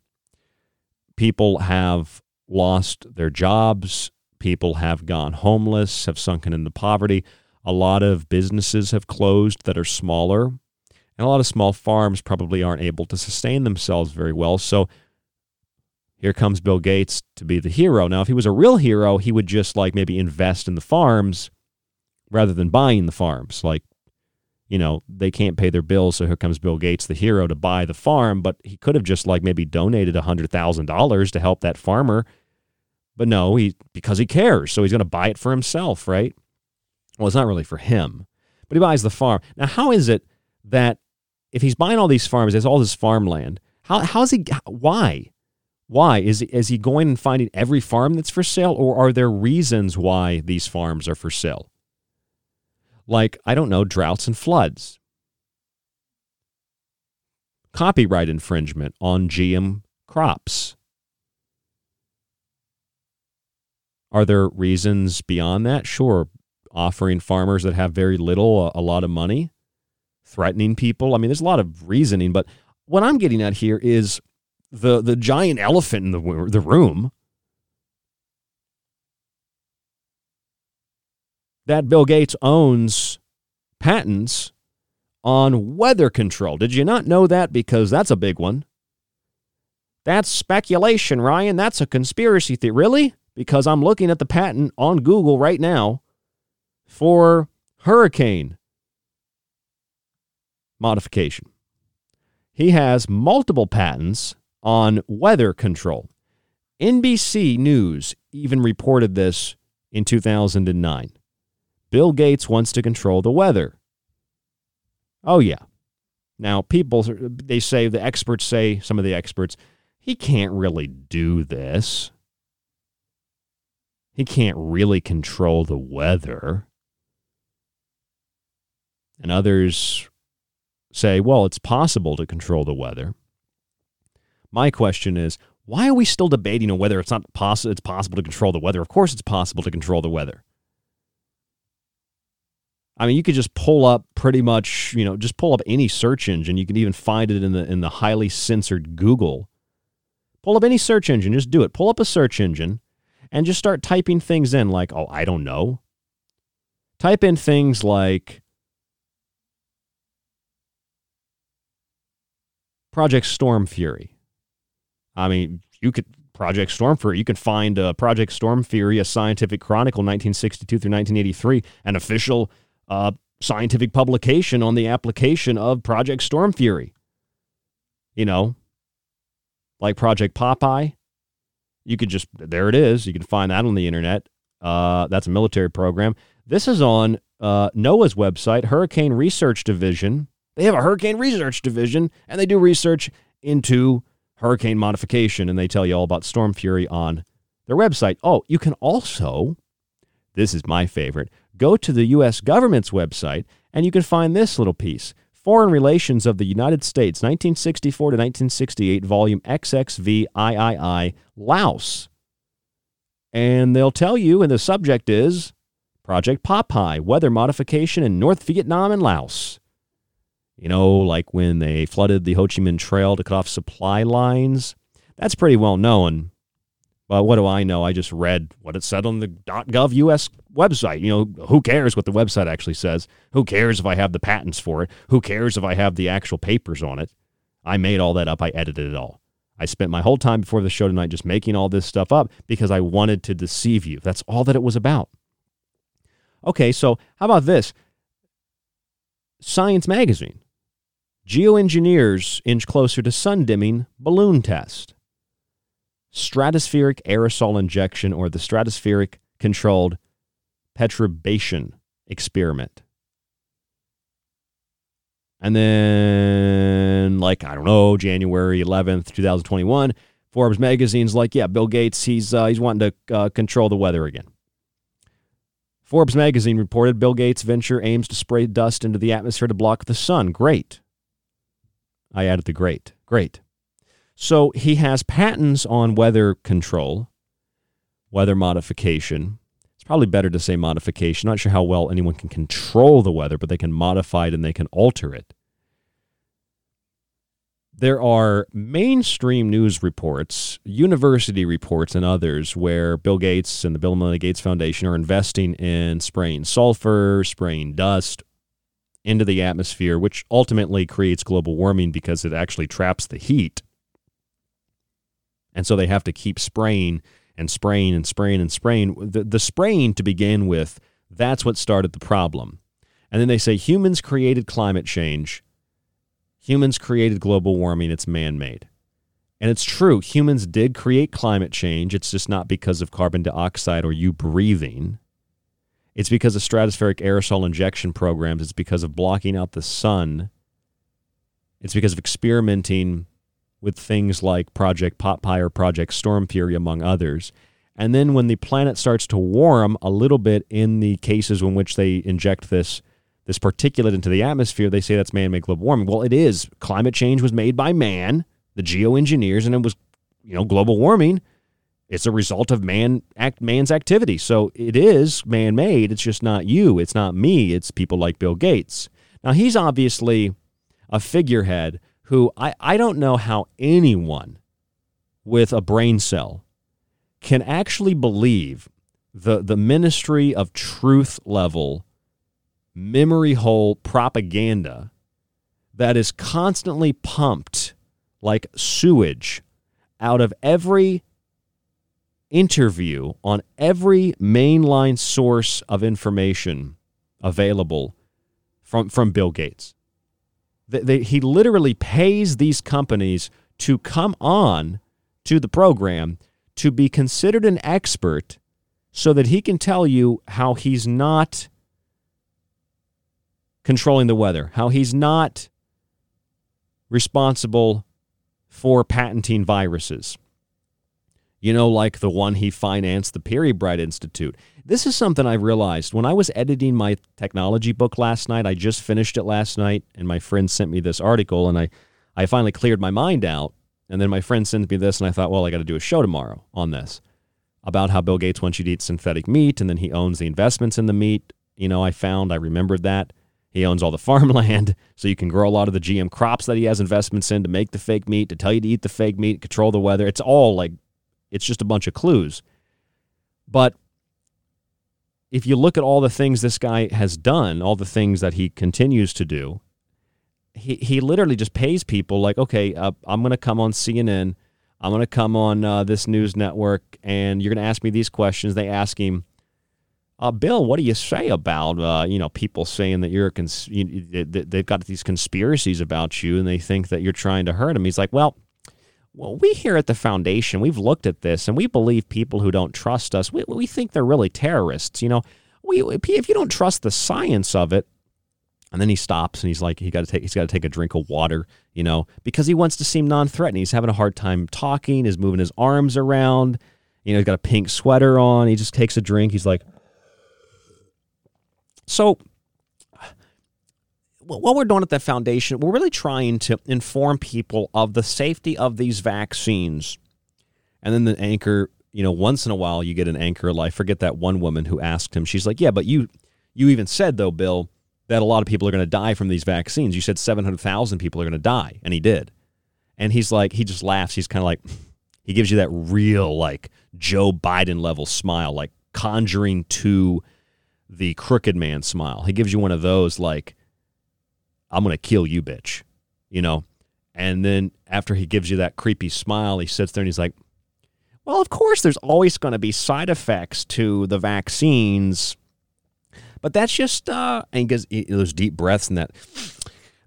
people have lost their jobs. People have gone homeless, have sunken into poverty. A lot of businesses have closed that are smaller. And a lot of small farms probably aren't able to sustain themselves very well. So here comes Bill Gates to be the hero. Now, if he was a real hero, he would just like maybe invest in the farms rather than buying the farms. Like, you know, they can't pay their bills, so here comes Bill Gates, the hero, to buy the farm. But he could have just like maybe donated a hundred thousand dollars to help that farmer. But no, he because he cares, so he's going to buy it for himself, right? Well, it's not really for him, but he buys the farm. Now, how is it that if he's buying all these farms, has all this farmland, how, how's he, why? Why? Is, is he going and finding every farm that's for sale, or are there reasons why these farms are for sale? Like, I don't know, droughts and floods, copyright infringement on GM crops. Are there reasons beyond that? Sure. Offering farmers that have very little a, a lot of money, threatening people. I mean, there's a lot of reasoning, but what I'm getting at here is the the giant elephant in the the room that Bill Gates owns patents on weather control. Did you not know that? Because that's a big one. That's speculation, Ryan. That's a conspiracy theory. Really? Because I'm looking at the patent on Google right now for hurricane modification. He has multiple patents on weather control. NBC News even reported this in 2009. Bill Gates wants to control the weather. Oh, yeah. Now, people, they say, the experts say, some of the experts, he can't really do this. He can't really control the weather. And others say, well, it's possible to control the weather. My question is, why are we still debating on whether it's not possible it's possible to control the weather? Of course it's possible to control the weather. I mean, you could just pull up pretty much, you know, just pull up any search engine. You can even find it in the in the highly censored Google Pull up any search engine, just do it. Pull up a search engine and just start typing things in like, oh, I don't know. Type in things like Project Stormfury. I mean, you could Project Stormfury. You can find uh, Project Stormfury, a scientific chronicle, 1962 through 1983, an official uh, scientific publication on the application of Project Stormfury. You know, like Project Popeye, you could just, there it is. You can find that on the internet. Uh, that's a military program. This is on uh, NOAA's website, Hurricane Research Division. They have a hurricane research division, and they do research into hurricane modification, and they tell you all about storm fury on their website. Oh, you can also, this is my favorite, go to the U.S. government's website, and you can find this little piece. Foreign Relations of the United States, 1964 to 1968, volume XXV III, Laos. And they'll tell you, and the subject is Project Popeye, weather modification in North Vietnam and Laos. You know, like when they flooded the Ho Chi Minh Trail to cut off supply lines. That's pretty well known. But what do I know? I just read what it said on the .gov US website. You know, who cares what the website actually says? Who cares if I have the patents for it? Who cares if I have the actual papers on it? I made all that up. I edited it all. I spent my whole time before the show tonight just making all this stuff up because I wanted to deceive you. That's all that it was about. Okay, so how about this? Science Magazine. Geoengineers inch closer to sun dimming balloon test stratospheric aerosol injection or the stratospheric controlled perturbation experiment. And then, like, I don't know, January 11th, 2021, Forbes magazine's like, yeah, Bill Gates, he's, uh, he's wanting to uh, control the weather again. Forbes magazine reported Bill Gates' venture aims to spray dust into the atmosphere to block the sun. Great. I added the great. Great. So he has patents on weather control, weather modification. It's probably better to say modification. Not sure how well anyone can control the weather, but they can modify it and they can alter it. There are mainstream news reports, university reports, and others where Bill Gates and the Bill and Melinda Gates Foundation are investing in spraying sulfur, spraying dust into the atmosphere, which ultimately creates global warming because it actually traps the heat and so they have to keep spraying and spraying and spraying and spraying. The, the spraying to begin with, that's what started the problem. And then they say humans created climate change, humans created global warming, it's man made. And it's true, humans did create climate change. It's just not because of carbon dioxide or you breathing. It's because of stratospheric aerosol injection programs. It's because of blocking out the sun. It's because of experimenting with things like Project Popeye or Project Stormfury, among others. And then when the planet starts to warm a little bit in the cases in which they inject this this particulate into the atmosphere, they say that's man-made global warming. Well, it is. Climate change was made by man, the geoengineers, and it was, you know, global warming. It's a result of man act man's activity. So it is man-made. It's just not you. It's not me. It's people like Bill Gates. Now he's obviously a figurehead who I, I don't know how anyone with a brain cell can actually believe the the ministry of truth level memory hole propaganda that is constantly pumped like sewage out of every interview on every mainline source of information available from, from Bill Gates. They, they, he literally pays these companies to come on to the program to be considered an expert so that he can tell you how he's not controlling the weather, how he's not responsible for patenting viruses. You know, like the one he financed, the Pirbright Institute. This is something I realized when I was editing my technology book last night. I just finished it last night, and my friend sent me this article, and I, I finally cleared my mind out. And then my friend sent me this, and I thought, well, I got to do a show tomorrow on this about how Bill Gates wants you to eat synthetic meat, and then he owns the investments in the meat. You know, I found, I remembered that. He owns all the farmland, so you can grow a lot of the GM crops that he has investments in to make the fake meat, to tell you to eat the fake meat, control the weather. It's all like, it's just a bunch of clues. But if you look at all the things this guy has done, all the things that he continues to do, he, he literally just pays people like, okay, uh, I'm going to come on CNN. I'm going to come on uh, this news network, and you're going to ask me these questions. They ask him, uh, Bill, what do you say about uh, you know people saying that you're a cons- you, they've got these conspiracies about you and they think that you're trying to hurt them? He's like, well, well, we here at the foundation, we've looked at this and we believe people who don't trust us, we, we think they're really terrorists. You know, we if you don't trust the science of it, and then he stops and he's like, he got to take, he's got to take a drink of water, you know, because he wants to seem non-threatening. He's having a hard time talking. He's moving his arms around. You know, he's got a pink sweater on. He just takes a drink. He's like. So, what we're doing at the foundation, we're really trying to inform people of the safety of these vaccines. And then the anchor, you know, once in a while you get an anchor. I forget that one woman who asked him. She's like, "Yeah, but you, you even said though, Bill, that a lot of people are going to die from these vaccines. You said seven hundred thousand people are going to die, and he did." And he's like, he just laughs. He's kind of like, he gives you that real like Joe Biden level smile, like conjuring to the crooked man smile. He gives you one of those like, I'm going to kill you, bitch, you know? And then after he gives you that creepy smile, he sits there and he's like, well, of course, there's always going to be side effects to the vaccines, but that's just, uh, and gives those deep breaths and that.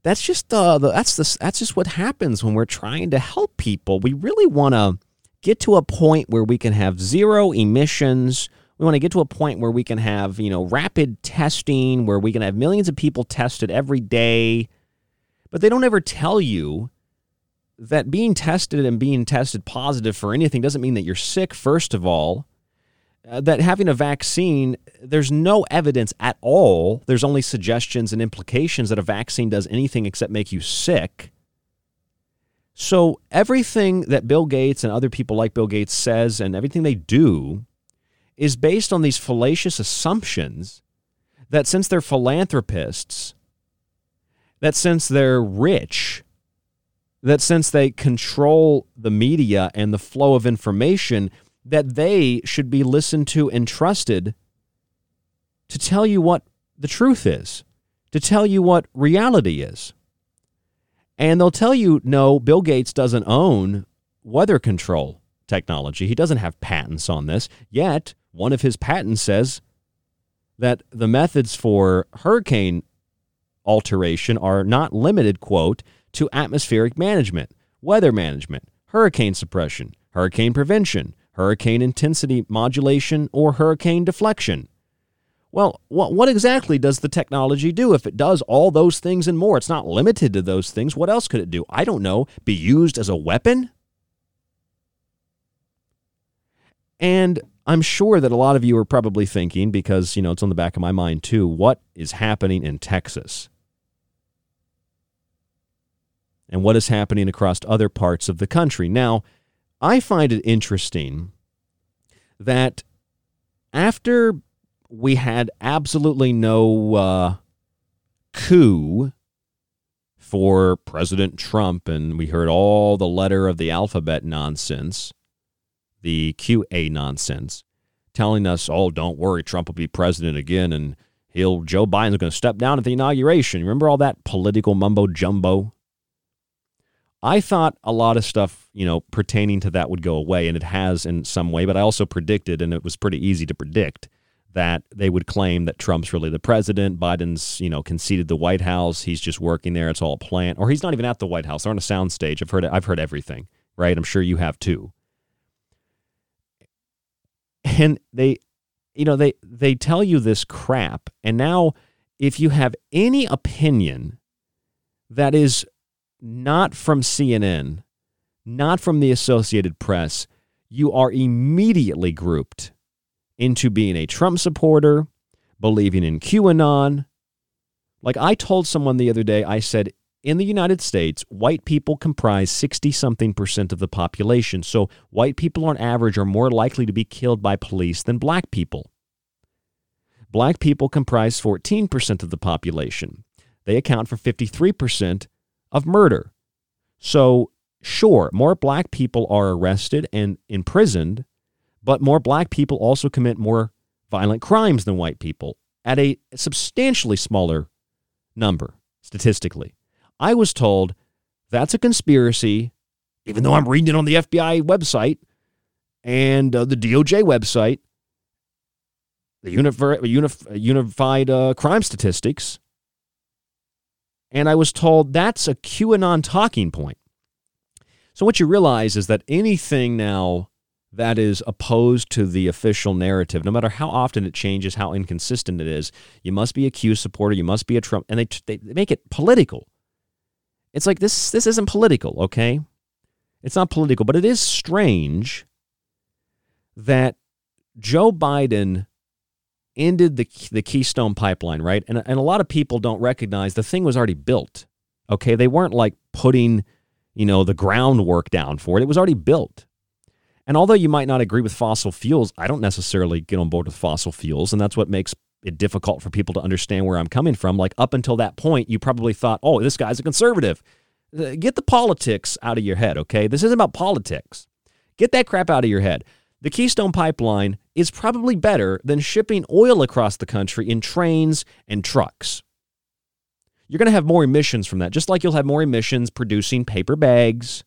That's just uh, the, that's the, that's just what happens when we're trying to help people. We really want to get to a point where we can have zero emissions, we want to get to a point where we can have, you know, rapid testing, where we can have millions of people tested every day. But they don't ever tell you that being tested and being tested positive for anything doesn't mean that you're sick, first of all. Uh, that having a vaccine, there's no evidence at all. There's only suggestions and implications that a vaccine does anything except make you sick. So everything that Bill Gates and other people like Bill Gates says and everything they do is based on these fallacious assumptions that since they're philanthropists, that since they're rich, that since they control the media and the flow of information, that they should be listened to and trusted to tell you what the truth is, to tell you what reality is. And they'll tell you no, Bill Gates doesn't own weather control technology. He doesn't have patents on this. Yet, one of his patents says that the methods for hurricane alteration are not limited, quote, to atmospheric management, weather management, hurricane suppression, hurricane prevention, hurricane intensity modulation, or hurricane deflection. Well, what, what exactly does the technology do if it does all those things and more? It's not limited to those things. What else could it do? I don't know. Be used as a weapon? And I'm sure that a lot of you are probably thinking, because, you know, it's on the back of my mind too, what is happening in Texas? And what is happening across other parts of the country? Now, I find it interesting that after we had absolutely no uh, coup for President Trump, and we heard all the letter of the alphabet nonsense, the QA nonsense, telling us, "Oh, don't worry, Trump will be president again, and he'll Joe Biden's going to step down at the inauguration." Remember all that political mumbo jumbo? I thought a lot of stuff, you know, pertaining to that would go away, and it has in some way. But I also predicted, and it was pretty easy to predict, that they would claim that Trump's really the president. Biden's, you know, conceded the White House. He's just working there. It's all a plant, Or he's not even at the White House. They're on a soundstage. I've heard it, I've heard everything, right? I'm sure you have too. And they you know, they they tell you this crap. And now if you have any opinion that is not from CNN, not from the Associated Press, you are immediately grouped into being a Trump supporter, believing in QAnon. Like I told someone the other day, I said, in the United States, white people comprise 60 something percent of the population. So white people on average are more likely to be killed by police than black people. Black people comprise 14% of the population. They account for 53% of murder. So, sure, more black people are arrested and imprisoned, but more black people also commit more violent crimes than white people at a substantially smaller number statistically. I was told that's a conspiracy, even though I'm reading it on the FBI website and uh, the DOJ website, the Unif- Unified uh, Crime Statistics. And I was told that's a QAnon talking point. So, what you realize is that anything now that is opposed to the official narrative, no matter how often it changes, how inconsistent it is, you must be a Q supporter, you must be a Trump, and they, they make it political. It's like this this isn't political, okay? It's not political, but it is strange that Joe Biden ended the the Keystone pipeline, right? And and a lot of people don't recognize the thing was already built. Okay, they weren't like putting, you know, the groundwork down for it. It was already built. And although you might not agree with fossil fuels, I don't necessarily get on board with fossil fuels, and that's what makes it difficult for people to understand where I'm coming from. Like up until that point, you probably thought, "Oh, this guy's a conservative." Get the politics out of your head, okay? This isn't about politics. Get that crap out of your head. The Keystone Pipeline is probably better than shipping oil across the country in trains and trucks. You're going to have more emissions from that, just like you'll have more emissions producing paper bags,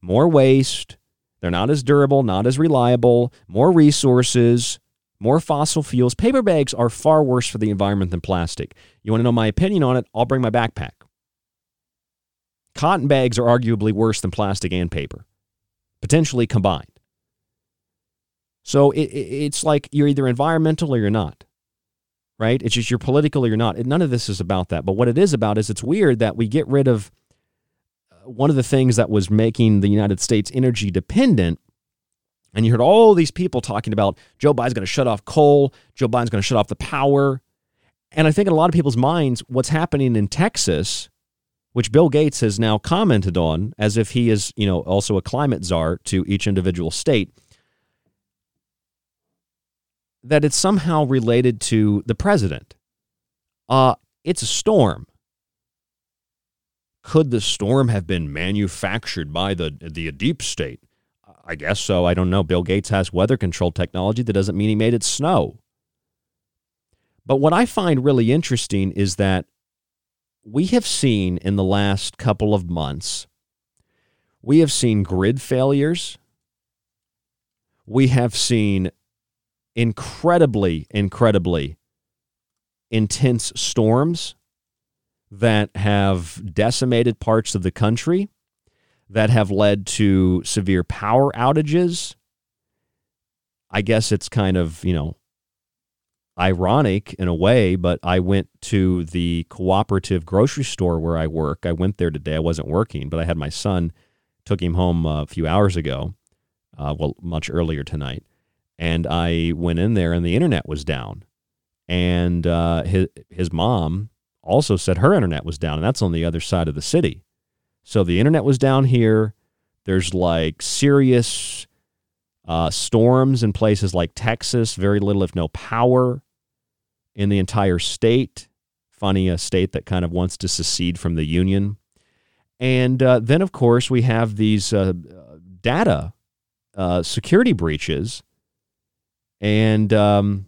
more waste. They're not as durable, not as reliable, more resources, more fossil fuels. Paper bags are far worse for the environment than plastic. You want to know my opinion on it? I'll bring my backpack. Cotton bags are arguably worse than plastic and paper, potentially combined. So it, it's like you're either environmental or you're not, right? It's just you're political or you're not. none of this is about that. But what it is about is it's weird that we get rid of uh, one of the things that was making the United States energy dependent. And you heard all these people talking about Joe Biden's going to shut off coal, Joe Biden's going to shut off the power. And I think in a lot of people's minds, what's happening in Texas, which Bill Gates has now commented on as if he is, you know, also a climate czar to each individual state that it's somehow related to the president. Uh, it's a storm. Could the storm have been manufactured by the the deep state? I guess so. I don't know. Bill Gates has weather control technology. That doesn't mean he made it snow. But what I find really interesting is that we have seen in the last couple of months, we have seen grid failures. We have seen incredibly, incredibly intense storms that have decimated parts of the country, that have led to severe power outages. I guess it's kind of, you know, ironic in a way, but I went to the cooperative grocery store where I work. I went there today. I wasn't working, but I had my son, took him home a few hours ago, uh, well, much earlier tonight. And I went in there and the internet was down. And uh, his, his mom also said her internet was down, and that's on the other side of the city. So the internet was down here. There's like serious uh, storms in places like Texas, very little, if no power in the entire state. Funny, a state that kind of wants to secede from the Union. And uh, then, of course, we have these uh, data uh, security breaches. And um,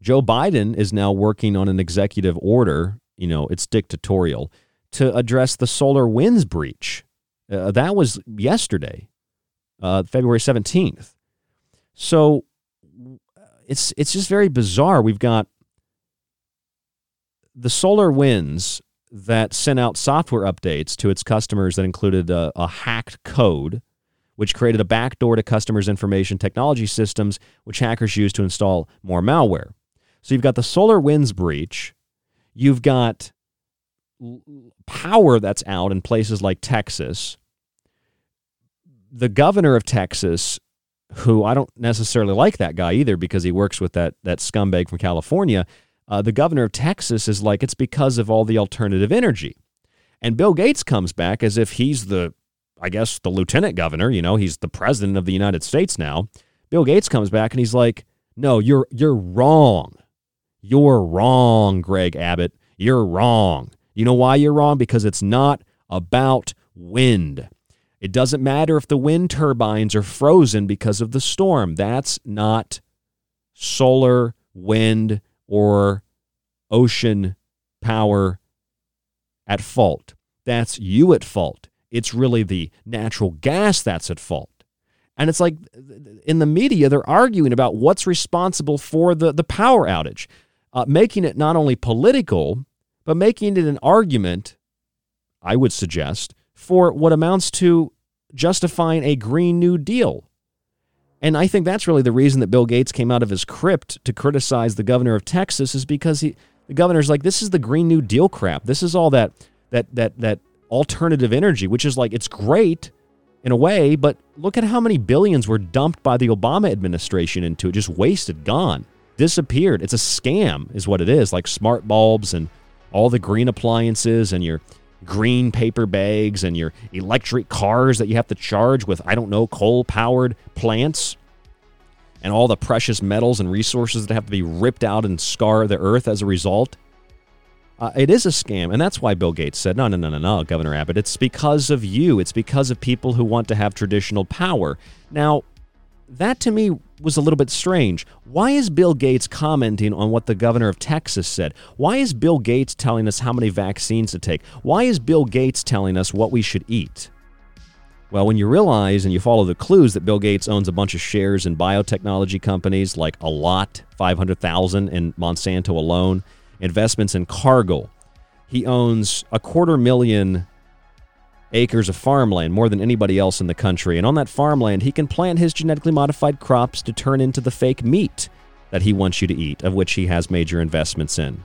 Joe Biden is now working on an executive order, you know, it's dictatorial, to address the SolarWinds breach. Uh, that was yesterday, uh, February 17th. So it's it's just very bizarre. We've got the SolarWinds that sent out software updates to its customers that included a, a hacked code, which created a backdoor to customers' information technology systems, which hackers use to install more malware. So you've got the SolarWinds breach, you've got power that's out in places like Texas. The governor of Texas who I don't necessarily like that guy either because he works with that that scumbag from California. Uh, the governor of Texas is like it's because of all the alternative energy, and Bill Gates comes back as if he's the, I guess the lieutenant governor. You know, he's the president of the United States now. Bill Gates comes back and he's like, "No, you're you're wrong. You're wrong, Greg Abbott. You're wrong. You know why you're wrong? Because it's not about wind." It doesn't matter if the wind turbines are frozen because of the storm. That's not solar, wind, or ocean power at fault. That's you at fault. It's really the natural gas that's at fault. And it's like in the media, they're arguing about what's responsible for the, the power outage, uh, making it not only political, but making it an argument, I would suggest, for what amounts to justifying a Green New Deal. And I think that's really the reason that Bill Gates came out of his crypt to criticize the governor of Texas is because he the governor's like this is the Green New Deal crap. This is all that that that that alternative energy, which is like it's great in a way, but look at how many billions were dumped by the Obama administration into it, just wasted, gone, disappeared. It's a scam is what it is, like smart bulbs and all the green appliances and your green paper bags and your electric cars that you have to charge with, I don't know, coal powered plants and all the precious metals and resources that have to be ripped out and scar the earth as a result. Uh, it is a scam. And that's why Bill Gates said, no, no, no, no, no, Governor Abbott. It's because of you. It's because of people who want to have traditional power. Now, that to me was a little bit strange. Why is Bill Gates commenting on what the governor of Texas said? Why is Bill Gates telling us how many vaccines to take? Why is Bill Gates telling us what we should eat? Well, when you realize and you follow the clues that Bill Gates owns a bunch of shares in biotechnology companies like a lot, 500,000 in Monsanto alone, investments in Cargill. He owns a quarter million acres of farmland, more than anybody else in the country. And on that farmland, he can plant his genetically modified crops to turn into the fake meat that he wants you to eat, of which he has major investments in.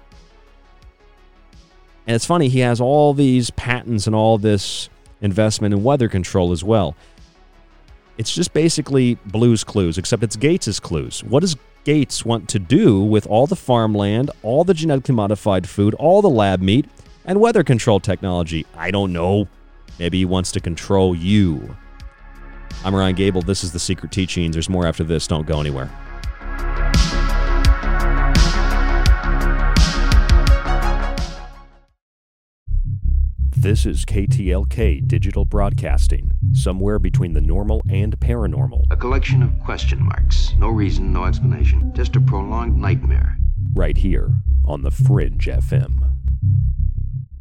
And it's funny, he has all these patents and all this investment in weather control as well. It's just basically Blue's Clues, except it's Gates's Clues. What does Gates want to do with all the farmland, all the genetically modified food, all the lab meat, and weather control technology? I don't know. Maybe he wants to control you. I'm Ryan Gable. This is The Secret Teachings. There's more after this. Don't go anywhere. This is KTLK Digital Broadcasting, somewhere between the normal and paranormal. A collection of question marks. No reason, no explanation. Just a prolonged nightmare. Right here on The Fringe FM.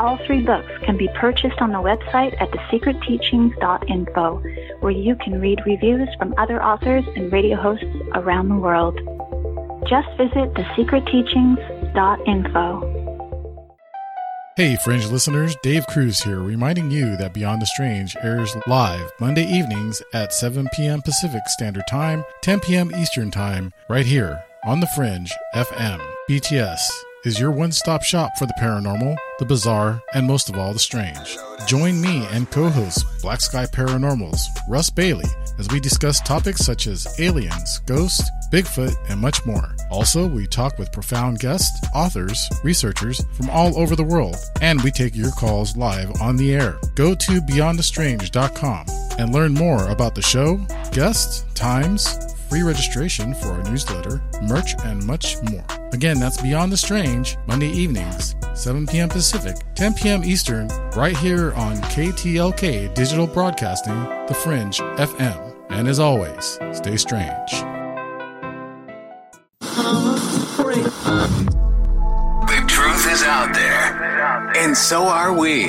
All three books can be purchased on the website at thesecretteachings.info, where you can read reviews from other authors and radio hosts around the world. Just visit thesecretteachings.info. Hey, Fringe listeners, Dave Cruz here, reminding you that Beyond the Strange airs live Monday evenings at 7 p.m. Pacific Standard Time, 10 p.m. Eastern Time, right here on the Fringe FM. BTS is your one stop shop for the paranormal, the bizarre, and most of all, the strange. Join me and co host Black Sky Paranormals, Russ Bailey, as we discuss topics such as aliens, ghosts, Bigfoot, and much more. Also, we talk with profound guests, authors, researchers from all over the world, and we take your calls live on the air. Go to beyondthestrange.com and learn more about the show, guests, times, free registration for our newsletter, merch, and much more. Again, that's Beyond the Strange, Monday evenings, 7 p.m. Pacific, 10 p.m. Eastern, right here on KTLK Digital Broadcasting, The Fringe FM. And as always, stay strange. The truth is out there, and so are we.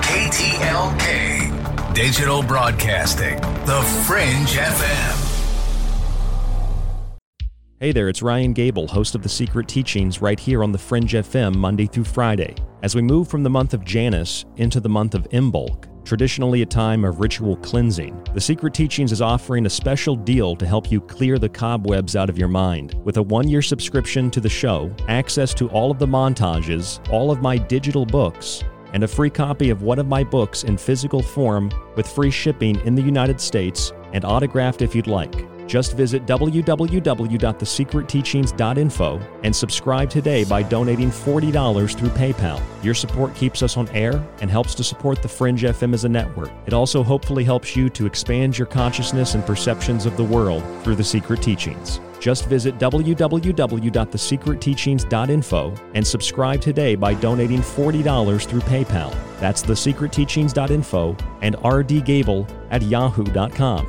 KTLK Digital Broadcasting, The Fringe FM. Hey there, it's Ryan Gable, host of The Secret Teachings, right here on The Fringe FM, Monday through Friday. As we move from the month of Janus into the month of Imbolc, traditionally a time of ritual cleansing, The Secret Teachings is offering a special deal to help you clear the cobwebs out of your mind. With a one year subscription to the show, access to all of the montages, all of my digital books, and a free copy of one of my books in physical form with free shipping in the United States and autographed if you'd like. Just visit www.thesecretteachings.info and subscribe today by donating $40 through PayPal. Your support keeps us on air and helps to support the Fringe FM as a network. It also hopefully helps you to expand your consciousness and perceptions of the world through the Secret Teachings. Just visit www.thesecretteachings.info and subscribe today by donating $40 through PayPal. That's thesecretteachings.info and rdgable at yahoo.com.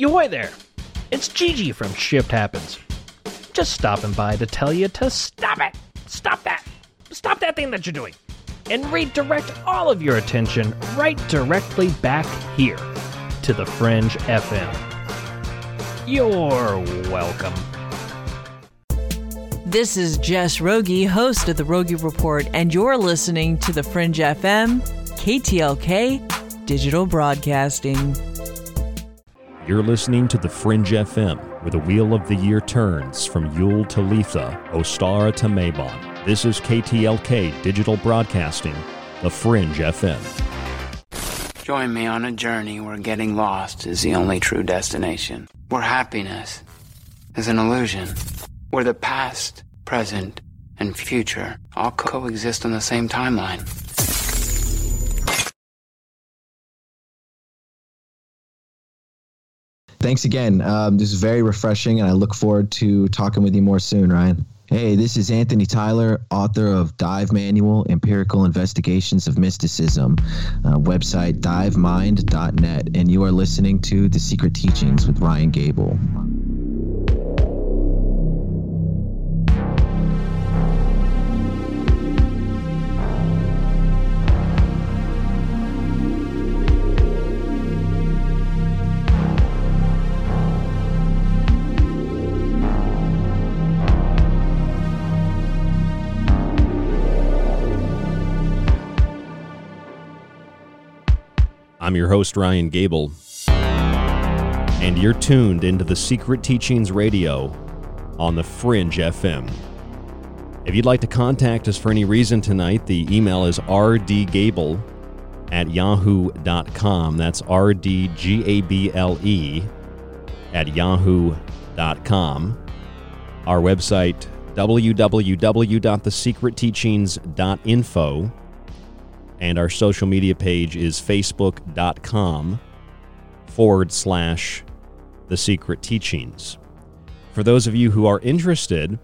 Yoy there! It's Gigi from Shift Happens. Just stopping by to tell you to stop it! Stop that! Stop that thing that you're doing! And redirect all of your attention right directly back here to the Fringe FM. You're welcome. This is Jess Rogie, host of the Rogie Report, and you're listening to the Fringe FM, KTLK Digital Broadcasting. You're listening to the Fringe FM, where the wheel of the year turns from Yule to Litha, Ostara to Mabon. This is KTLK Digital Broadcasting, the Fringe FM. Join me on a journey where getting lost is the only true destination. Where happiness is an illusion. Where the past, present, and future all coexist on the same timeline. Thanks again. Um, this is very refreshing, and I look forward to talking with you more soon, Ryan. Hey, this is Anthony Tyler, author of Dive Manual Empirical Investigations of Mysticism, uh, website divemind.net, and you are listening to The Secret Teachings with Ryan Gable. I'm your host, Ryan Gable, and you're tuned into the Secret Teachings Radio on the Fringe FM. If you'd like to contact us for any reason tonight, the email is rdgable at yahoo.com. That's R D G A B L E at yahoo.com. Our website, www.thesecretteachings.info. And our social media page is facebook.com forward slash the secret teachings. For those of you who are interested,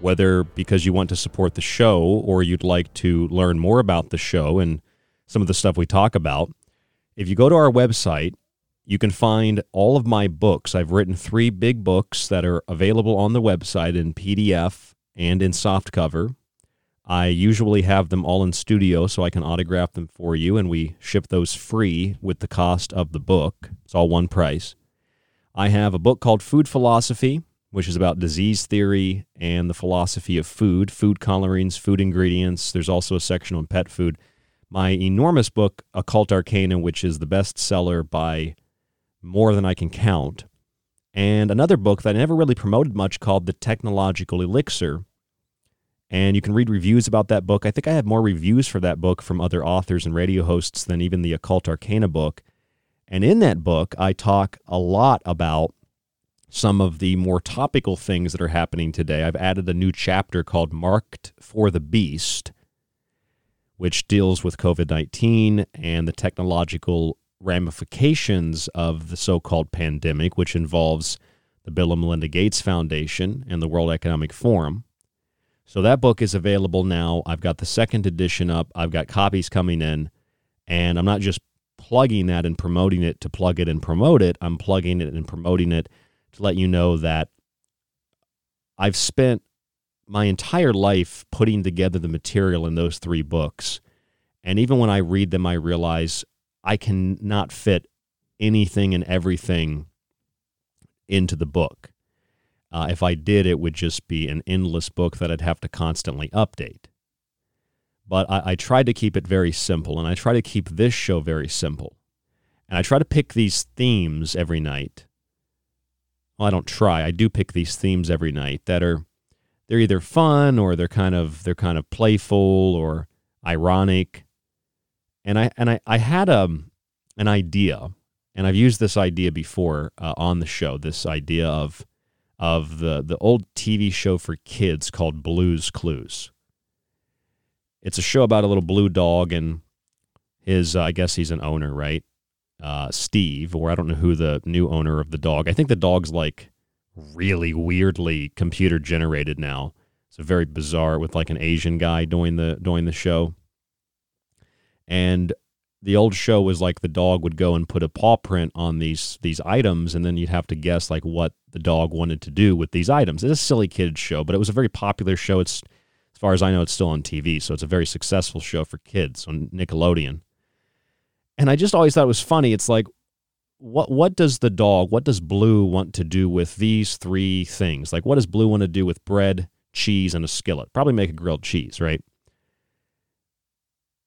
whether because you want to support the show or you'd like to learn more about the show and some of the stuff we talk about, if you go to our website, you can find all of my books. I've written three big books that are available on the website in PDF and in softcover. I usually have them all in studio so I can autograph them for you, and we ship those free with the cost of the book. It's all one price. I have a book called Food Philosophy, which is about disease theory and the philosophy of food, food colorings, food ingredients. There's also a section on pet food. My enormous book, Occult Arcana, which is the bestseller by more than I can count. And another book that I never really promoted much called The Technological Elixir. And you can read reviews about that book. I think I have more reviews for that book from other authors and radio hosts than even the Occult Arcana book. And in that book, I talk a lot about some of the more topical things that are happening today. I've added a new chapter called Marked for the Beast, which deals with COVID 19 and the technological ramifications of the so called pandemic, which involves the Bill and Melinda Gates Foundation and the World Economic Forum. So that book is available now. I've got the second edition up, I've got copies coming in, and I'm not just plugging that and promoting it to plug it and promote it, I'm plugging it and promoting it to let you know that I've spent my entire life putting together the material in those three books. And even when I read them, I realize I cannot fit anything and everything into the book. Uh, if I did, it would just be an endless book that I'd have to constantly update. But I, I tried to keep it very simple, and I try to keep this show very simple. And I try to pick these themes every night. Well, I don't try. I do pick these themes every night that are they're either fun or they're kind of they're kind of playful or ironic and I and I, I had a um, an idea, and I've used this idea before uh, on the show. This idea of of the the old TV show for kids called Blue's Clues. It's a show about a little blue dog and his. Uh, I guess he's an owner, right? Uh, Steve, or I don't know who the new owner of the dog. I think the dog's like really weirdly computer generated now. It's a very bizarre with like an Asian guy doing the doing the show. And the old show was like the dog would go and put a paw print on these these items and then you'd have to guess like what the dog wanted to do with these items. It's a silly kids show, but it was a very popular show. It's as far as I know it's still on TV, so it's a very successful show for kids on Nickelodeon. And I just always thought it was funny. It's like what what does the dog, what does Blue want to do with these three things? Like what does Blue want to do with bread, cheese and a skillet? Probably make a grilled cheese, right?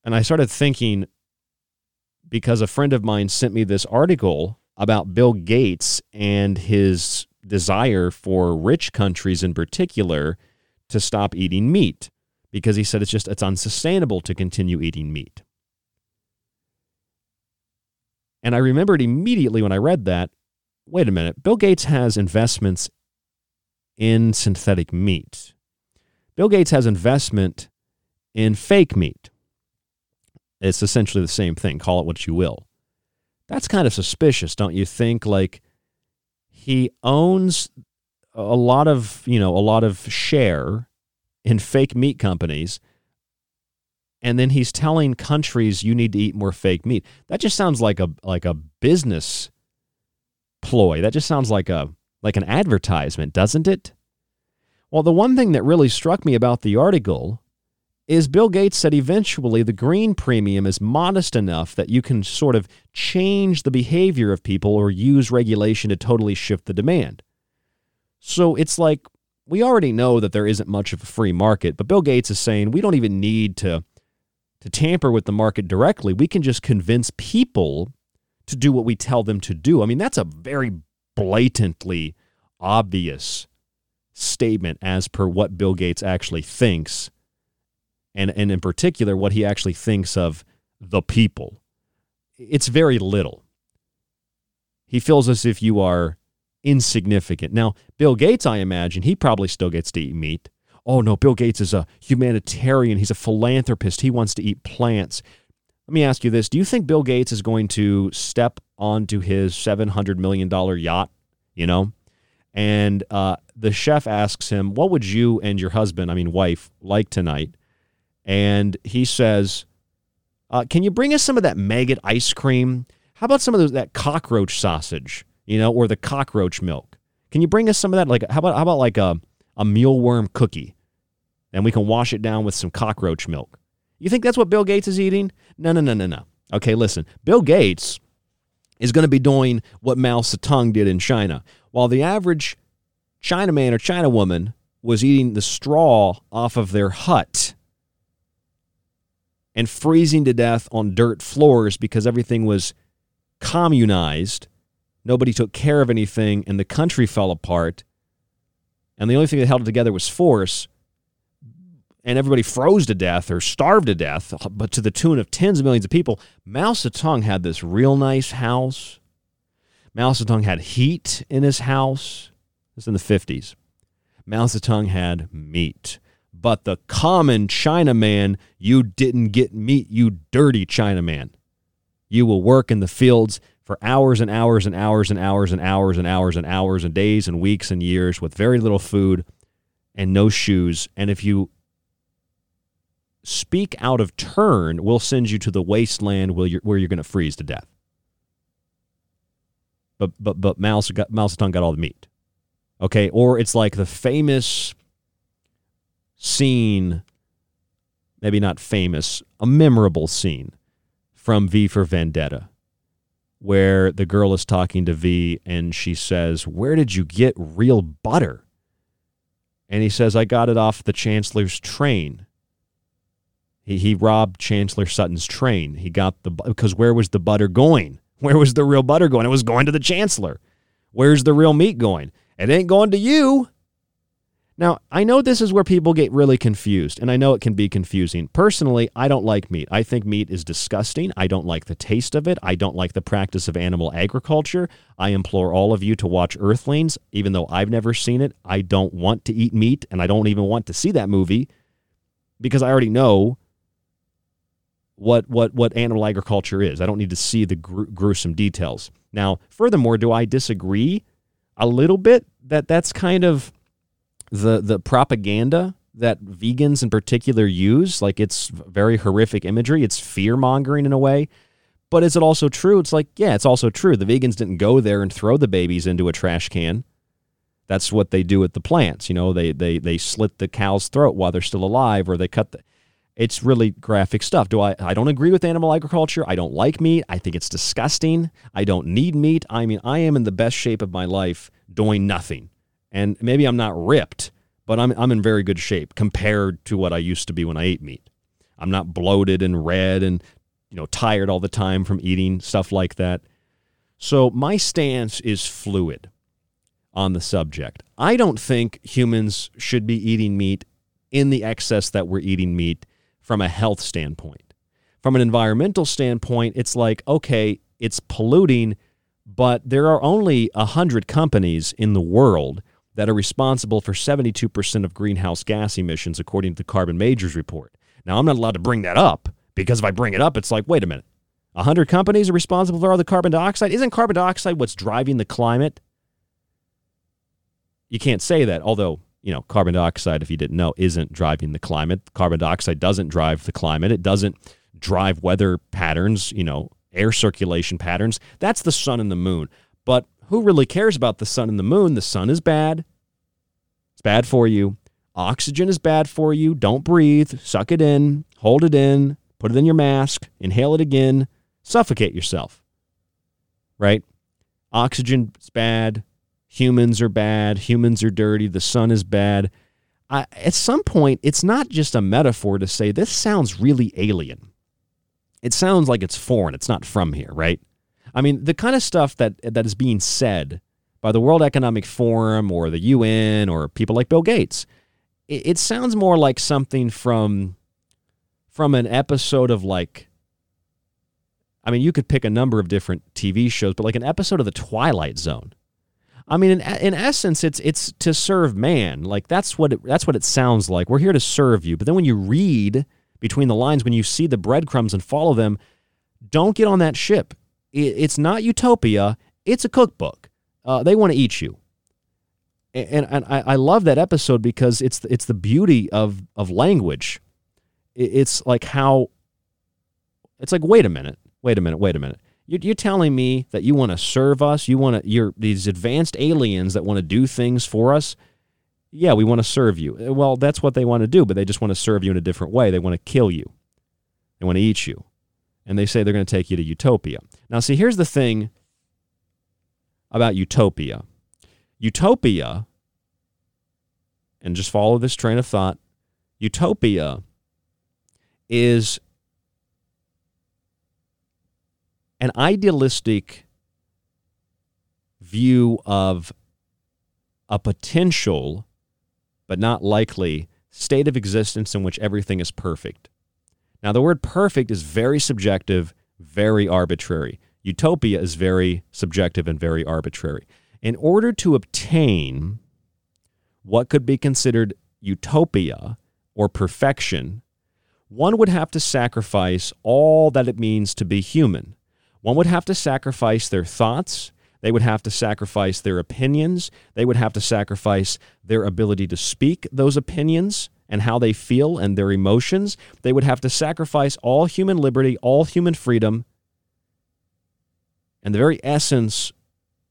And I started thinking because a friend of mine sent me this article about Bill Gates and his desire for rich countries in particular to stop eating meat because he said it's just it's unsustainable to continue eating meat. And I remembered immediately when I read that, wait a minute, Bill Gates has investments in synthetic meat. Bill Gates has investment in fake meat. It's essentially the same thing. Call it what you will. That's kind of suspicious, don't you think? Like he owns a lot of, you know, a lot of share in fake meat companies. And then he's telling countries you need to eat more fake meat. That just sounds like a like a business ploy. That just sounds like a like an advertisement, doesn't it? Well, the one thing that really struck me about the article is Bill Gates said eventually the green premium is modest enough that you can sort of change the behavior of people or use regulation to totally shift the demand. So it's like we already know that there isn't much of a free market, but Bill Gates is saying we don't even need to to tamper with the market directly. We can just convince people to do what we tell them to do. I mean, that's a very blatantly obvious statement as per what Bill Gates actually thinks, and, and in particular, what he actually thinks of the people. It's very little. He feels as if you are insignificant. Now, Bill Gates, I imagine, he probably still gets to eat meat. Oh, no, Bill Gates is a humanitarian. He's a philanthropist. He wants to eat plants. Let me ask you this Do you think Bill Gates is going to step onto his $700 million yacht, you know? And uh, the chef asks him, What would you and your husband, I mean, wife, like tonight? And he says, uh, Can you bring us some of that maggot ice cream? How about some of those, that cockroach sausage, you know, or the cockroach milk? Can you bring us some of that? Like, how about, how about like a, a mealworm cookie? And we can wash it down with some cockroach milk. You think that's what Bill Gates is eating? No, no, no, no, no. Okay, listen. Bill Gates is going to be doing what Mao Zedong did in China. While the average Chinaman or Chinawoman was eating the straw off of their hut and freezing to death on dirt floors because everything was communized, nobody took care of anything, and the country fell apart. And the only thing that held it together was force and everybody froze to death or starved to death, but to the tune of tens of millions of people. Mao Zedong had this real nice house. Mao Zedong had heat in his house. This in the 50s. Mao Zedong had meat. But the common Chinaman, you didn't get meat, you dirty Chinaman. You will work in the fields for hours and hours and hours and hours and hours and hours and hours and days and weeks and years with very little food and no shoes. And if you speak out of turn, we'll send you to the wasteland where you're, where you're going to freeze to death. But but but got Mao Zedong got all the meat. Okay, or it's like the famous scene, maybe not famous, a memorable scene from V for Vendetta, where the girl is talking to V and she says, Where did you get real butter? And he says, I got it off the Chancellor's train. He, he robbed Chancellor Sutler's train. He got the because where was the butter going? Where was the real butter going? It was going to the Chancellor. Where's the real meat going? It ain't going to you. Now, I know this is where people get really confused, and I know it can be confusing. Personally, I don't like meat. I think meat is disgusting. I don't like the taste of it. I don't like the practice of animal agriculture. I implore all of you to watch Earthlings, even though I've never seen it. I don't want to eat meat, and I don't even want to see that movie because I already know what what what animal agriculture is. I don't need to see the gr- gruesome details. Now, furthermore, do I disagree a little bit that that's kind of the the propaganda that vegans in particular use? Like it's very horrific imagery. It's fear mongering in a way. But is it also true? It's like, yeah, it's also true. The vegans didn't go there and throw the babies into a trash can. That's what they do with the plants. You know, they they they slit the cow's throat while they're still alive, or they cut the it's really graphic stuff. Do I I don't agree with animal agriculture. I don't like meat. I think it's disgusting. I don't need meat. I mean, I am in the best shape of my life doing nothing. And maybe I'm not ripped, but I'm I'm in very good shape compared to what I used to be when I ate meat. I'm not bloated and red and you know tired all the time from eating stuff like that. So my stance is fluid on the subject. I don't think humans should be eating meat in the excess that we're eating meat from a health standpoint. From an environmental standpoint, it's like, okay, it's polluting, but there are only 100 companies in the world that are responsible for 72% of greenhouse gas emissions, according to the Carbon Majors report. Now, I'm not allowed to bring that up because if I bring it up, it's like, wait a minute. 100 companies are responsible for all the carbon dioxide. Isn't carbon dioxide what's driving the climate? You can't say that, although you know, carbon dioxide, if you didn't know, isn't driving the climate. Carbon dioxide doesn't drive the climate. It doesn't drive weather patterns, you know, air circulation patterns. That's the sun and the moon. But who really cares about the sun and the moon? The sun is bad. It's bad for you. Oxygen is bad for you. Don't breathe. Suck it in. Hold it in. Put it in your mask. Inhale it again. Suffocate yourself. Right? Oxygen is bad humans are bad, humans are dirty, the sun is bad. I, at some point, it's not just a metaphor to say this sounds really alien. It sounds like it's foreign. It's not from here, right? I mean, the kind of stuff that that is being said by the World Economic Forum or the UN or people like Bill Gates, it, it sounds more like something from from an episode of like I mean, you could pick a number of different TV shows, but like an episode of The Twilight Zone. I mean, in, in essence, it's it's to serve man. Like that's what it, that's what it sounds like. We're here to serve you. But then when you read between the lines, when you see the breadcrumbs and follow them, don't get on that ship. It, it's not utopia. It's a cookbook. Uh, they want to eat you. And, and I, I love that episode because it's it's the beauty of of language. It's like how. It's like wait a minute, wait a minute, wait a minute you're telling me that you want to serve us? You want to, you're these advanced aliens that want to do things for us? Yeah, we want to serve you. Uh, well, that's what they want to do, but they just want to serve you in a different way. They want to kill you, they want to eat you. And they say they're going to take you to utopia. Now, see, here's the thing about utopia utopia, and just follow this train of thought utopia is an idealistic view of a potential, but not likely, state of existence in which everything is perfect. Now, the word perfect is very subjective, very arbitrary. Utopia is very subjective and very arbitrary. In order to obtain what could be considered utopia or perfection, one would have to sacrifice all that it means to be human. One would have to sacrifice their thoughts. They would have to sacrifice their opinions. They would have to sacrifice their ability to speak those opinions and how they feel and their emotions. They would have to sacrifice all human liberty, all human freedom, and the very essence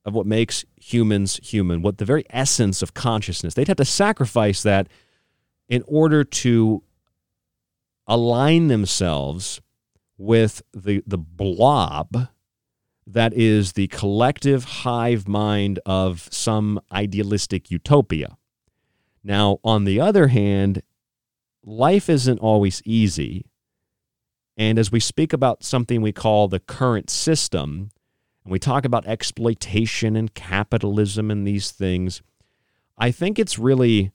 of what makes humans human, what the very essence of consciousness. They'd have to sacrifice that in order to align themselves with the, the blob that is the collective hive mind of some idealistic utopia. Now, on the other hand, life isn't always easy. And as we speak about something we call the current system, and we talk about exploitation and capitalism and these things, I think it's really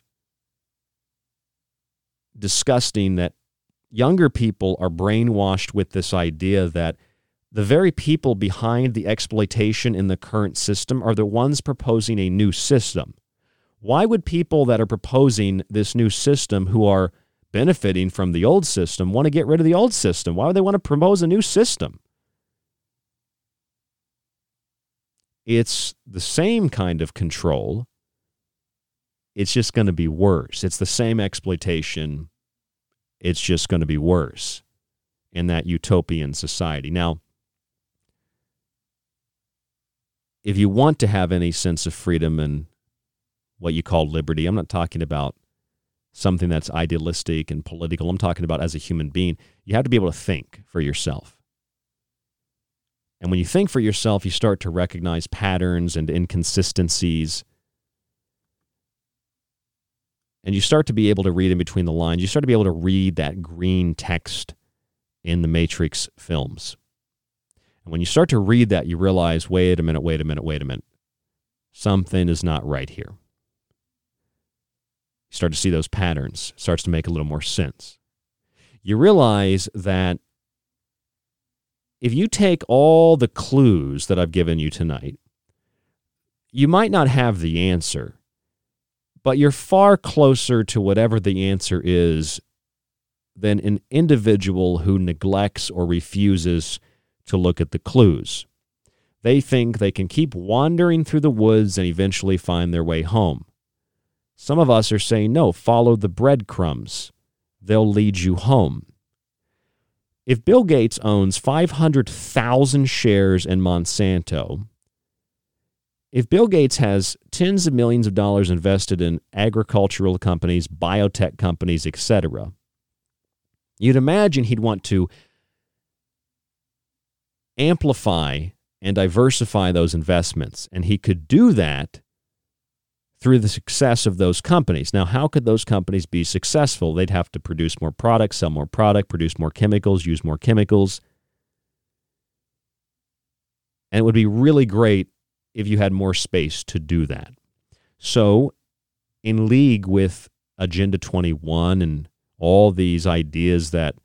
disgusting that younger people are brainwashed with this idea that the very people behind the exploitation in the current system are the ones proposing a new system. Why would people that are proposing this new system who are benefiting from the old system want to get rid of the old system? Why would they want to propose a new system? It's the same kind of control. It's just going to be worse. It's the same exploitation it's just going to be worse in that utopian society. Now, if you want to have any sense of freedom and what you call liberty, I'm not talking about something that's idealistic and political. I'm talking about as a human being, you have to be able to think for yourself. And when you think for yourself, you start to recognize patterns and inconsistencies and you start to be able to read in between the lines. You start to be able to read that green text in the Matrix films. And when you start to read that, you realize wait a minute, wait a minute, wait a minute. Something is not right here. You start to see those patterns, it starts to make a little more sense. You realize that if you take all the clues that I've given you tonight, you might not have the answer but you're far closer to whatever the answer is than an individual who neglects or refuses to look at the clues. They think they can keep wandering through the woods and eventually find their way home. Some of us are saying, no, follow the breadcrumbs. They'll lead you home. If Bill Gates owns 500,000 shares in Monsanto, if Bill Gates has tens of millions of dollars invested in agricultural companies, biotech companies, etc., you'd imagine he'd want to amplify and diversify those investments. And he could do that through the success of those companies. Now, how could those companies be successful? They'd have to produce more products, sell more product, produce more chemicals, use more chemicals. And it would be really great if you had more space to do that. So, in league with Agenda 21 and all these ideas that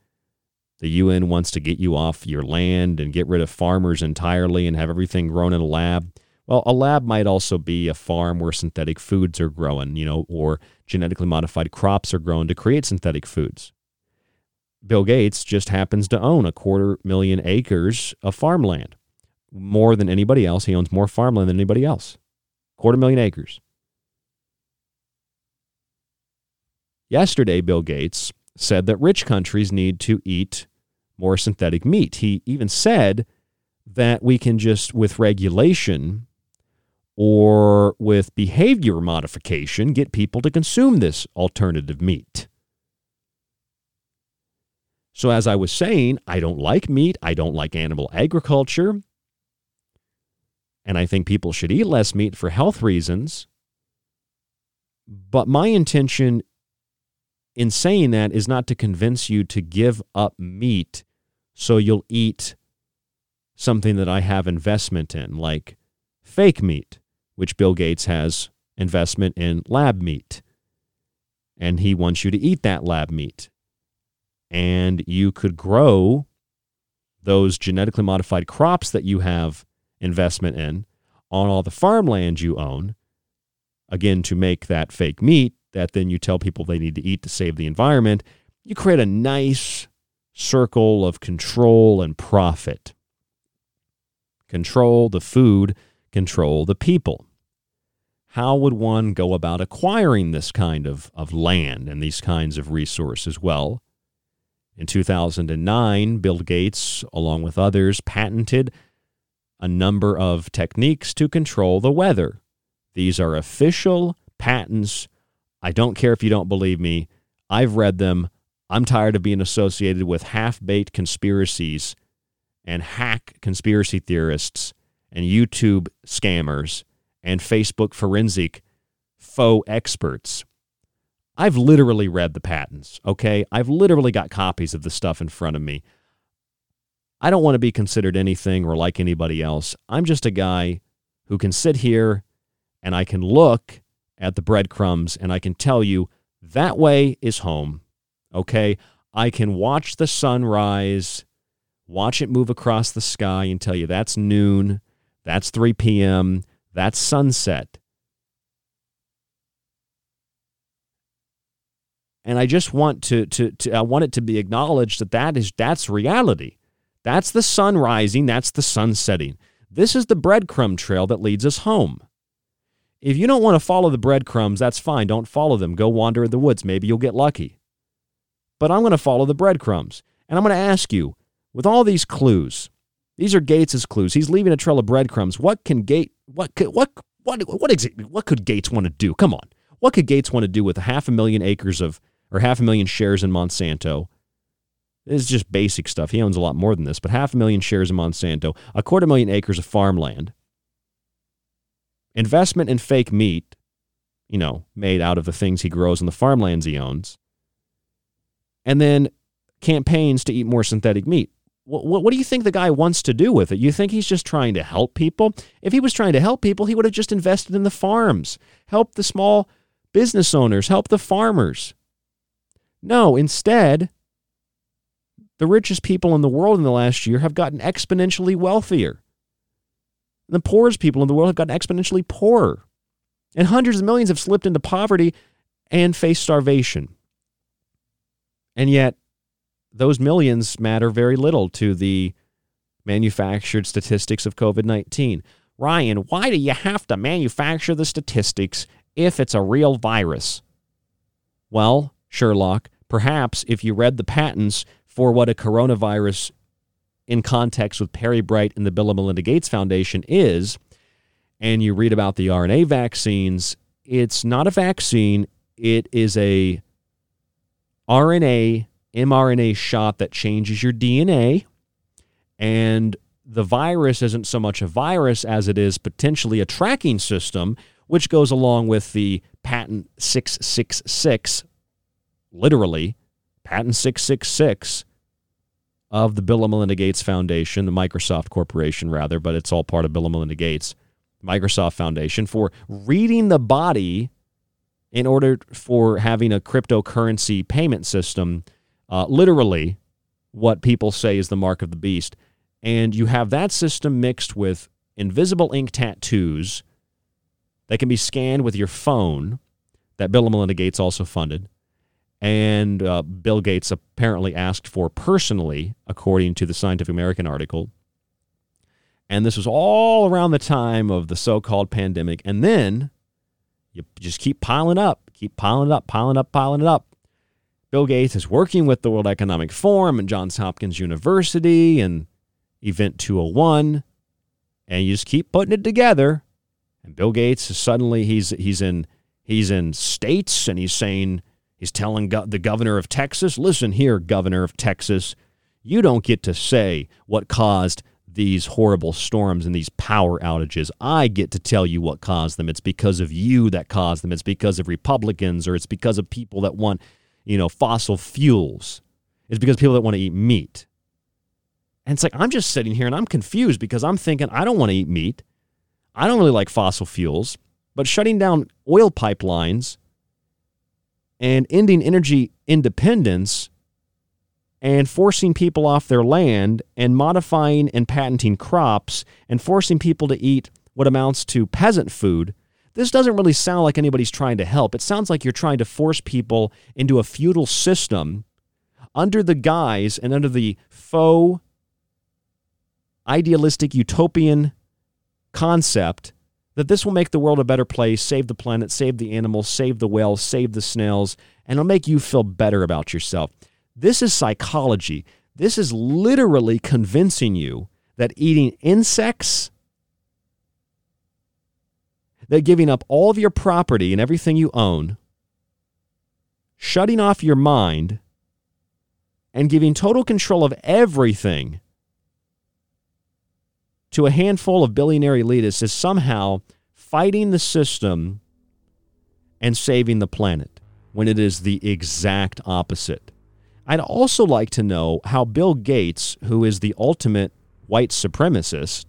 the UN wants to get you off your land and get rid of farmers entirely and have everything grown in a lab. Well, a lab might also be a farm where synthetic foods are grown, you know, or genetically modified crops are grown to create synthetic foods. Bill Gates just happens to own a quarter million acres of farmland. More than anybody else. He owns more farmland than anybody else. Quarter million acres. Yesterday, Bill Gates said that rich countries need to eat more synthetic meat. He even said that we can just, with regulation or with behavior modification, get people to consume this alternative meat. So, as I was saying, I don't like meat. I don't like animal agriculture. And I think people should eat less meat for health reasons. But my intention in saying that is not to convince you to give up meat so you'll eat something that I have investment in, like fake meat, which Bill Gates has investment in lab meat. And he wants you to eat that lab meat. And you could grow those genetically modified crops that you have investment in on all the farmland you own, again, to make that fake meat that then you tell people they need to eat to save the environment. You create a nice circle of control and profit. Control the food, control the people. How would one go about acquiring this kind of, of land and these kinds of resources? Well, in 2009, Bill Gates, along with others, patented a number of techniques to control the weather. These are official patents. I don't care if you don't believe me. I've read them. I'm tired of being associated with half baked conspiracies and hack conspiracy theorists and YouTube scammers and Facebook forensic faux experts. I've literally read the patents, okay? I've literally got copies of the stuff in front of me. I don't want to be considered anything or like anybody else. I'm just a guy who can sit here and I can look at the breadcrumbs and I can tell you that way is home. Okay. I can watch the sun rise, watch it move across the sky and tell you that's noon, that's 3 p.m., that's sunset. And I just want to, to, to I want it to be acknowledged that that is that's reality. That's the sun rising, that's the sun setting. This is the breadcrumb trail that leads us home. If you don't want to follow the breadcrumbs, that's fine. Don't follow them. Go wander in the woods. Maybe you'll get lucky. But I'm going to follow the breadcrumbs. And I'm going to ask you, with all these clues, these are Gates's clues. He's leaving a trail of breadcrumbs. What can Gate what could, what what what exactly what could Gates want to do? Come on. What could Gates want to do with a half a million acres of or half a million shares in Monsanto? This is just basic stuff. He owns a lot more than this, but half a million shares in Monsanto, a quarter million acres of farmland, investment in fake meat, you know, made out of the things he grows in the farmlands he owns, and then campaigns to eat more synthetic meat. What, what, do you think the guy wants to do with it? You think he's just trying to help people? If he was trying to help people, he would have just invested in the farms, help the small business owners, help the farmers. No, instead, the richest people in the world in the last year have gotten exponentially wealthier. The poorest people in the world have gotten exponentially poorer. And hundreds of millions have slipped into poverty and faced starvation. And yet, those millions matter very little to the manufactured statistics of COVID 19. Ryan, why do you have to manufacture the statistics if it's a real virus? Well, Sherlock, perhaps if you read the patents for what a coronavirus in context with Pirbright and the Bill and Melinda Gates Foundation is, and you read about the RNA vaccines, it's not a vaccine, it is a RNA mRNA shot that changes your DNA and the virus isn't so much a virus as it is potentially a tracking system which goes along with the patent 666 literally patent 666 of the Bill and Melinda Gates Foundation, the Microsoft Corporation, rather, but it's all part of Bill and Melinda Gates, Microsoft Foundation, for reading the body in order for having a cryptocurrency payment system, uh, literally what people say is the mark of the beast. And you have that system mixed with invisible ink tattoos that can be scanned with your phone that Bill and Melinda Gates also funded. And uh, Bill Gates apparently asked for personally, according to the Scientific American article. And this was all around the time of the so called pandemic. And then you just keep piling up, keep piling it up, piling up, piling it up. Bill Gates is working with the World Economic Forum and Johns Hopkins University and Event 201, and you just keep putting it together. And Bill Gates is suddenly he's he's in he's in states and he's saying he's telling go- the governor of Texas, "Listen here, governor of Texas, you don't get to say what caused these horrible storms and these power outages. I get to tell you what caused them. It's because of you that caused them. It's because of Republicans or it's because of people that want, you know, fossil fuels. It's because people that want to eat meat. And it's like I'm just sitting here and I'm confused because I'm thinking I don't want to eat meat. I don't really like fossil fuels, but shutting down oil pipelines and ending energy independence and forcing people off their land and modifying and patenting crops and forcing people to eat what amounts to peasant food, this doesn't really sound like anybody's trying to help. It sounds like you're trying to force people into a feudal system under the guise and under the faux idealistic utopian concept that this will make the world a better place, save the planet, save the animals, save the whales, save the snails, and it'll make you feel better about yourself. This is psychology. This is literally convincing you that eating insects, that giving up all of your property and everything you own, shutting off your mind, and giving total control of everything to a handful of billionaire elitists is somehow fighting the system and saving the planet when it is the exact opposite. I'd also like to know how Bill Gates, who is the ultimate white supremacist,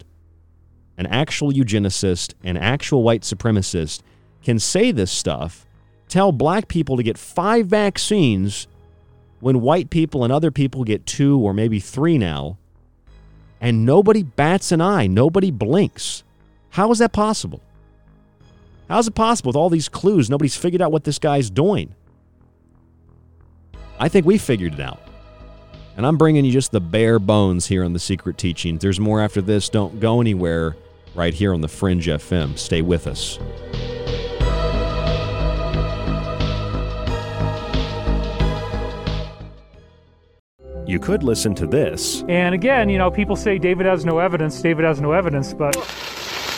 an actual eugenicist, an actual white supremacist, can say this stuff, tell black people to get five vaccines when white people and other people get two or maybe three now, and nobody bats an eye, nobody blinks. How is that possible? How is it possible with all these clues? Nobody's figured out what this guy's doing. I think we figured it out. And I'm bringing you just the bare bones here on the Secret Teachings. There's more after this. Don't go anywhere right here on the Fringe FM. Stay with us. You could listen to this. And again, you know, people say David has no evidence, David has no evidence, but.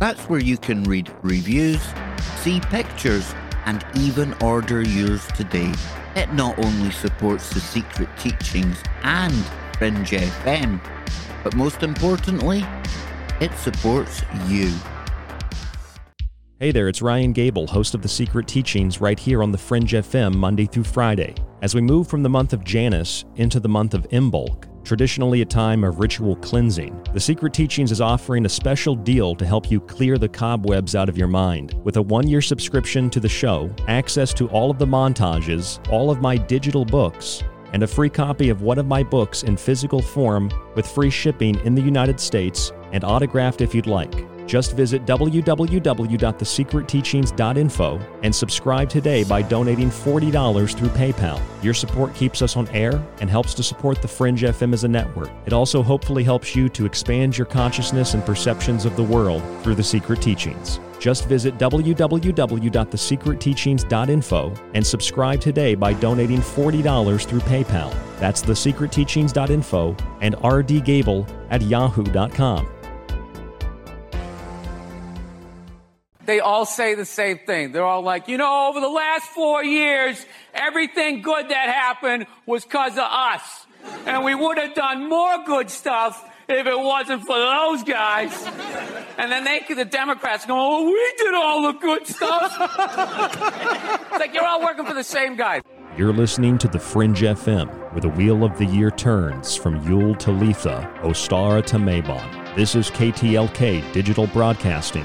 That's where you can read reviews, see pictures, and even order yours today. It not only supports the secret teachings and Fringe FM, but most importantly, it supports you. Hey there, it's Ryan Gable, host of The Secret Teachings, right here on The Fringe FM, Monday through Friday. As we move from the month of Janus into the month of Imbolc, traditionally a time of ritual cleansing, The Secret Teachings is offering a special deal to help you clear the cobwebs out of your mind. With a one year subscription to the show, access to all of the montages, all of my digital books, and a free copy of one of my books in physical form with free shipping in the United States and autographed if you'd like. Just visit www.thesecretteachings.info and subscribe today by donating $40 through PayPal. Your support keeps us on air and helps to support the Fringe FM as a network. It also hopefully helps you to expand your consciousness and perceptions of the world through the Secret Teachings. Just visit www.thesecretteachings.info and subscribe today by donating $40 through PayPal. That's thesecretteachings.info and rdgable at yahoo.com. they all say the same thing. They're all like, you know, over the last four years, everything good that happened was because of us. And we would have done more good stuff if it wasn't for those guys. And then they, the Democrats go, oh, we did all the good stuff. it's like you're all working for the same guy. You're listening to The Fringe FM, where the wheel of the year turns from Yule to Litha, Ostara to Mabon. This is KTLK Digital Broadcasting,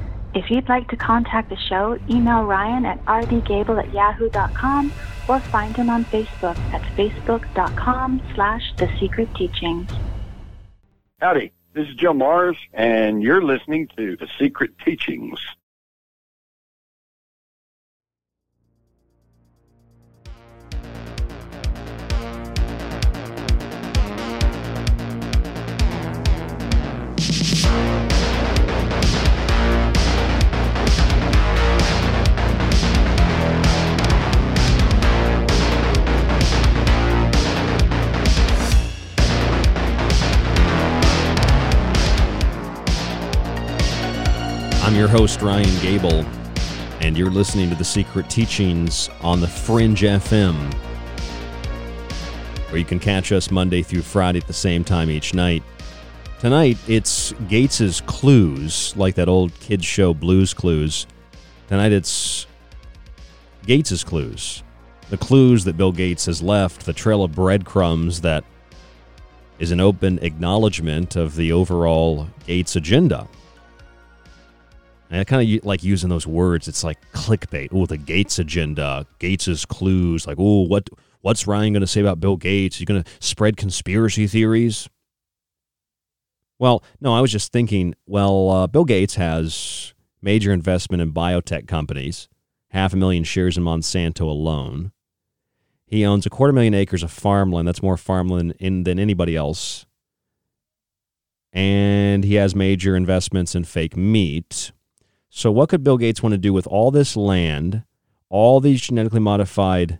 If you'd like to contact the show, email Ryan at rdgable at yahoo.com or find him on Facebook at facebook.com slash The Secret Teachings. Howdy, this is Joe Mars, and you're listening to The Secret Teachings. I'm your host, Ryan Gable, and you're listening to The Secret Teachings on the Fringe FM, where you can catch us Monday through Friday at the same time each night. Tonight, it's Gates's Clues, like that old kids show Blues Clues. Tonight, it's Gates's Clues. The clues that Bill Gates has left, the trail of breadcrumbs that is an open acknowledgement of the overall Gates agenda. And I kind of like using those words. It's like clickbait. Oh, the Gates agenda, Gates's clues. Like, oh, what what's Ryan going to say about Bill Gates? He's going to spread conspiracy theories. Well, no, I was just thinking. Well, uh, Bill Gates has major investment in biotech companies, half a million shares in Monsanto alone. He owns a quarter million acres of farmland. That's more farmland in, than anybody else. And he has major investments in fake meat. So, what could Bill Gates want to do with all this land, all these genetically modified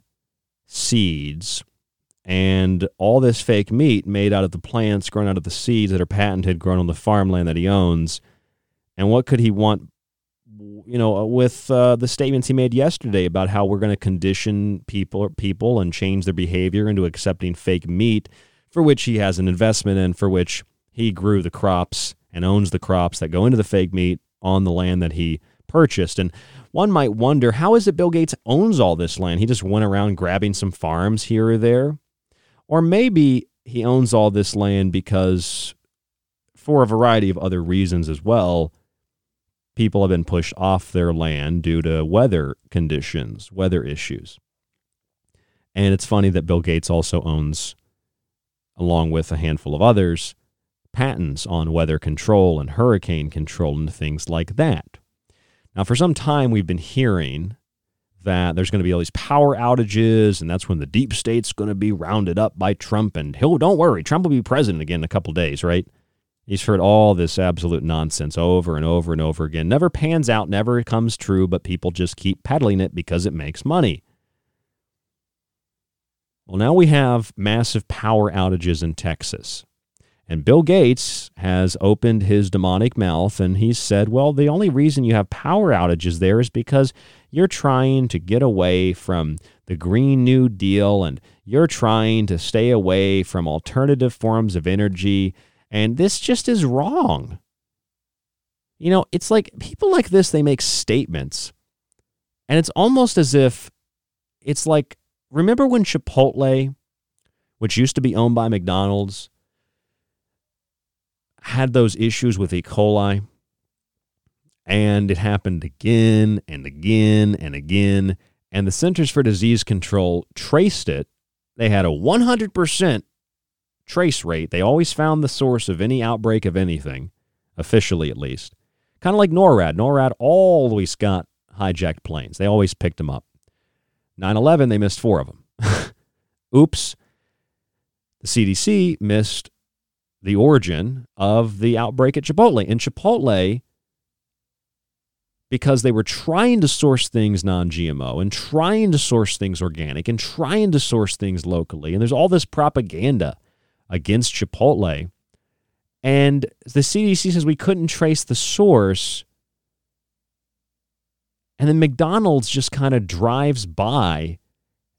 seeds, and all this fake meat made out of the plants grown out of the seeds that are patented, grown on the farmland that he owns? And what could he want, you know, with uh, the statements he made yesterday about how we're going to condition people, people and change their behavior into accepting fake meat, for which he has an investment in, for which he grew the crops and owns the crops that go into the fake meat on the land that he purchased. And one might wonder how is it Bill Gates owns all this land? He just went around grabbing some farms here or there. Or maybe he owns all this land because, for a variety of other reasons as well, people have been pushed off their land due to weather conditions, weather issues. And it's funny that Bill Gates also owns, along with a handful of others, patents on weather control and hurricane control and things like that. Now, for some time, we've been hearing that there's going to be all these power outages, and that's when the deep state's going to be rounded up by Trump. And he'll, don't worry, Trump will be president again in a couple days, right? He's heard all this absolute nonsense over and over and over again. Never pans out, never comes true, but people just keep peddling it because it makes money. Well, now we have massive power outages in Texas. And Bill Gates has opened his demonic mouth and he said, well, the only reason you have power outages there is because you're trying to get away from the Green New Deal and you're trying to stay away from alternative forms of energy. And this just is wrong. You know, it's like people like this, they make statements. And it's almost as if it's like, remember when Chipotle, which used to be owned by McDonald's, had those issues with E. coli. And it happened again and again and again. And the Centers for Disease Control traced it. They had a 100% trace rate. They always found the source of any outbreak of anything, officially at least. Kind of like NORAD. NORAD always got hijacked planes, they always picked them up. 9 11, they missed four of them. Oops. The CDC missed the origin of the outbreak at Chipotle. And Chipotle, because they were trying to source things non GMO and trying to source things organic and trying to source things locally, and there's all this propaganda against Chipotle. And the CDC says we couldn't trace the source. And then McDonald's just kind of drives by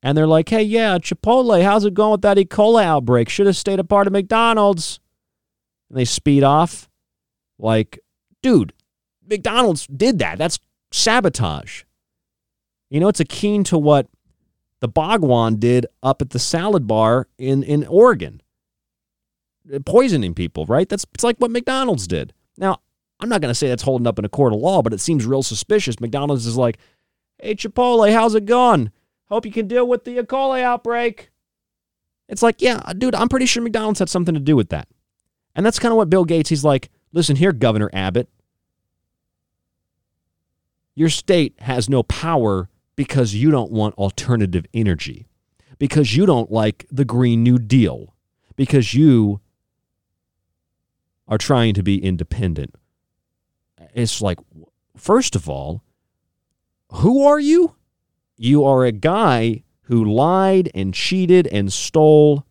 and they're like, hey, yeah, Chipotle, how's it going with that E. coli outbreak? Should have stayed a part of McDonald's and they speed off. Like, dude, McDonald's did that. That's sabotage. You know, it's akin to what the Bhagwan did up at the salad bar in, in Oregon, poisoning people, right? That's it's like what McDonald's did. Now, I'm not going to say that's holding up in a court of law, but it seems real suspicious. McDonald's is like, hey, Chipotle, how's it going? Hope you can deal with the E. coli outbreak. It's like, yeah, dude, I'm pretty sure McDonald's had something to do with that. And that's kind of what Bill Gates, he's like, listen here, Governor Abbott. Your state has no power because you don't want alternative energy, because you don't like the Green New Deal, because you are trying to be independent. It's like, first of all, who are you? You are a guy who lied and cheated and stole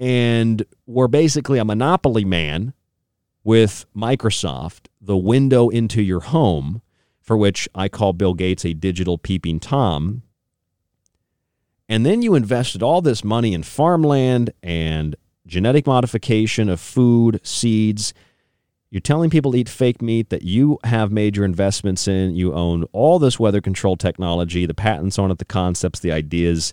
and were basically a monopoly man with Microsoft, the window into your home, for which I call Bill Gates a digital peeping Tom. And then you invested all this money in farmland and genetic modification of food, seeds. You're telling people to eat fake meat that you have major investments in. You own all this weather control technology, the patents on it, the concepts, the ideas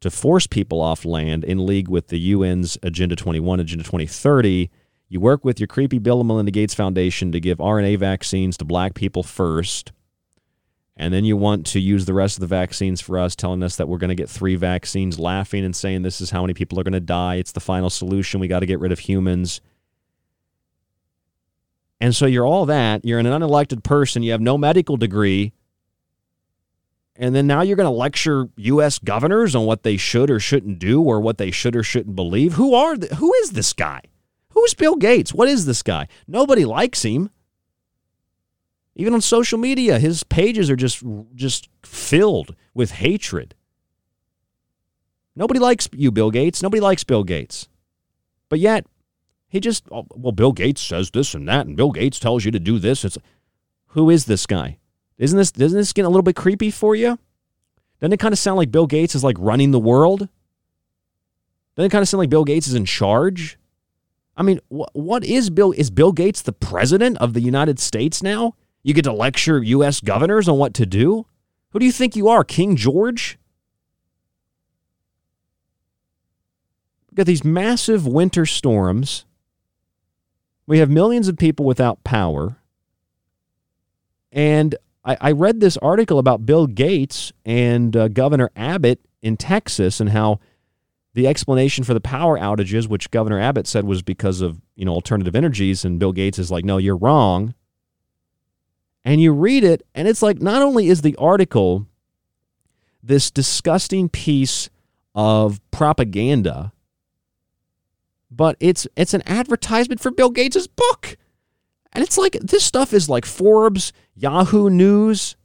to force people off land in league with the UN's Agenda 21, Agenda 2030. You work with your creepy Bill and Melinda Gates Foundation to give RNA vaccines to black people first. And then you want to use the rest of the vaccines for us, telling us that we're going to get three vaccines, laughing and saying this is how many people are going to die. It's the final solution. We got to get rid of humans. And so you're all that. You're an unelected person. You have no medical degree and then now you're going to lecture U.S. governors on what they should or shouldn't do or what they should or shouldn't believe. Who are the, who is this guy? Who's Bill Gates? What is this guy? Nobody likes him. Even on social media, his pages are just just filled with hatred. Nobody likes you, Bill Gates. Nobody likes Bill Gates. But yet, he just oh, well, Bill Gates says this and that, and Bill Gates tells you to do this. It's who is this guy? Isn't this doesn't this get a little bit creepy for you? Doesn't it kind of sound like Bill Gates is like running the world? Doesn't it kind of sound like Bill Gates is in charge? I mean, wh- what is Bill? Is Bill Gates the president of the United States now? You get to lecture U.S. governors on what to do? Who do you think you are, King George? We've got these massive winter storms. We have millions of people without power. And I, I read this article about Bill Gates and uh, Governor Abbott in Texas and how the explanation for the power outages, which Governor Abbott said was because of you know alternative energies, and Bill Gates is like, no, you're wrong. And you read it, and it's like not only is the article this disgusting piece of propaganda but it's it's an advertisement for Bill Gates' book. And it's like this stuff is like Forbes, Yahoo News.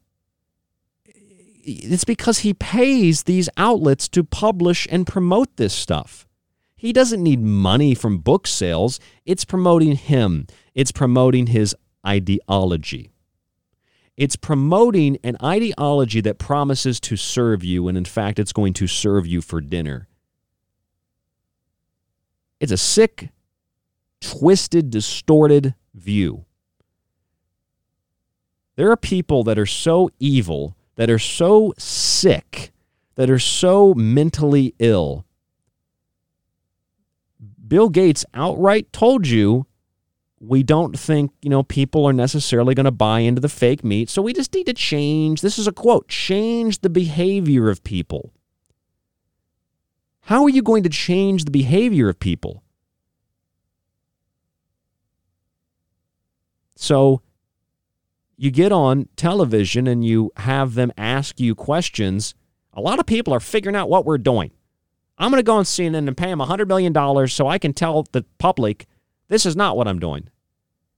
It's because he pays these outlets to publish and promote this stuff. He doesn't need money from book sales. It's promoting him. It's promoting his ideology. It's promoting an ideology that promises to serve you, and in fact, it's going to serve you for dinner. It's a sick, twisted, distorted view. There are people that are so evil, that are so sick, that are so mentally ill. Bill Gates outright told you we don't think, you know, people are necessarily going to buy into the fake meat. So we just need to change. This is a quote change the behavior of people. How are you going to change the behavior of people? So you get on television and you have them ask you questions. A lot of people are figuring out what we're doing. I'm going to go on CNN and pay them $100 million so I can tell the public this is not what I'm doing.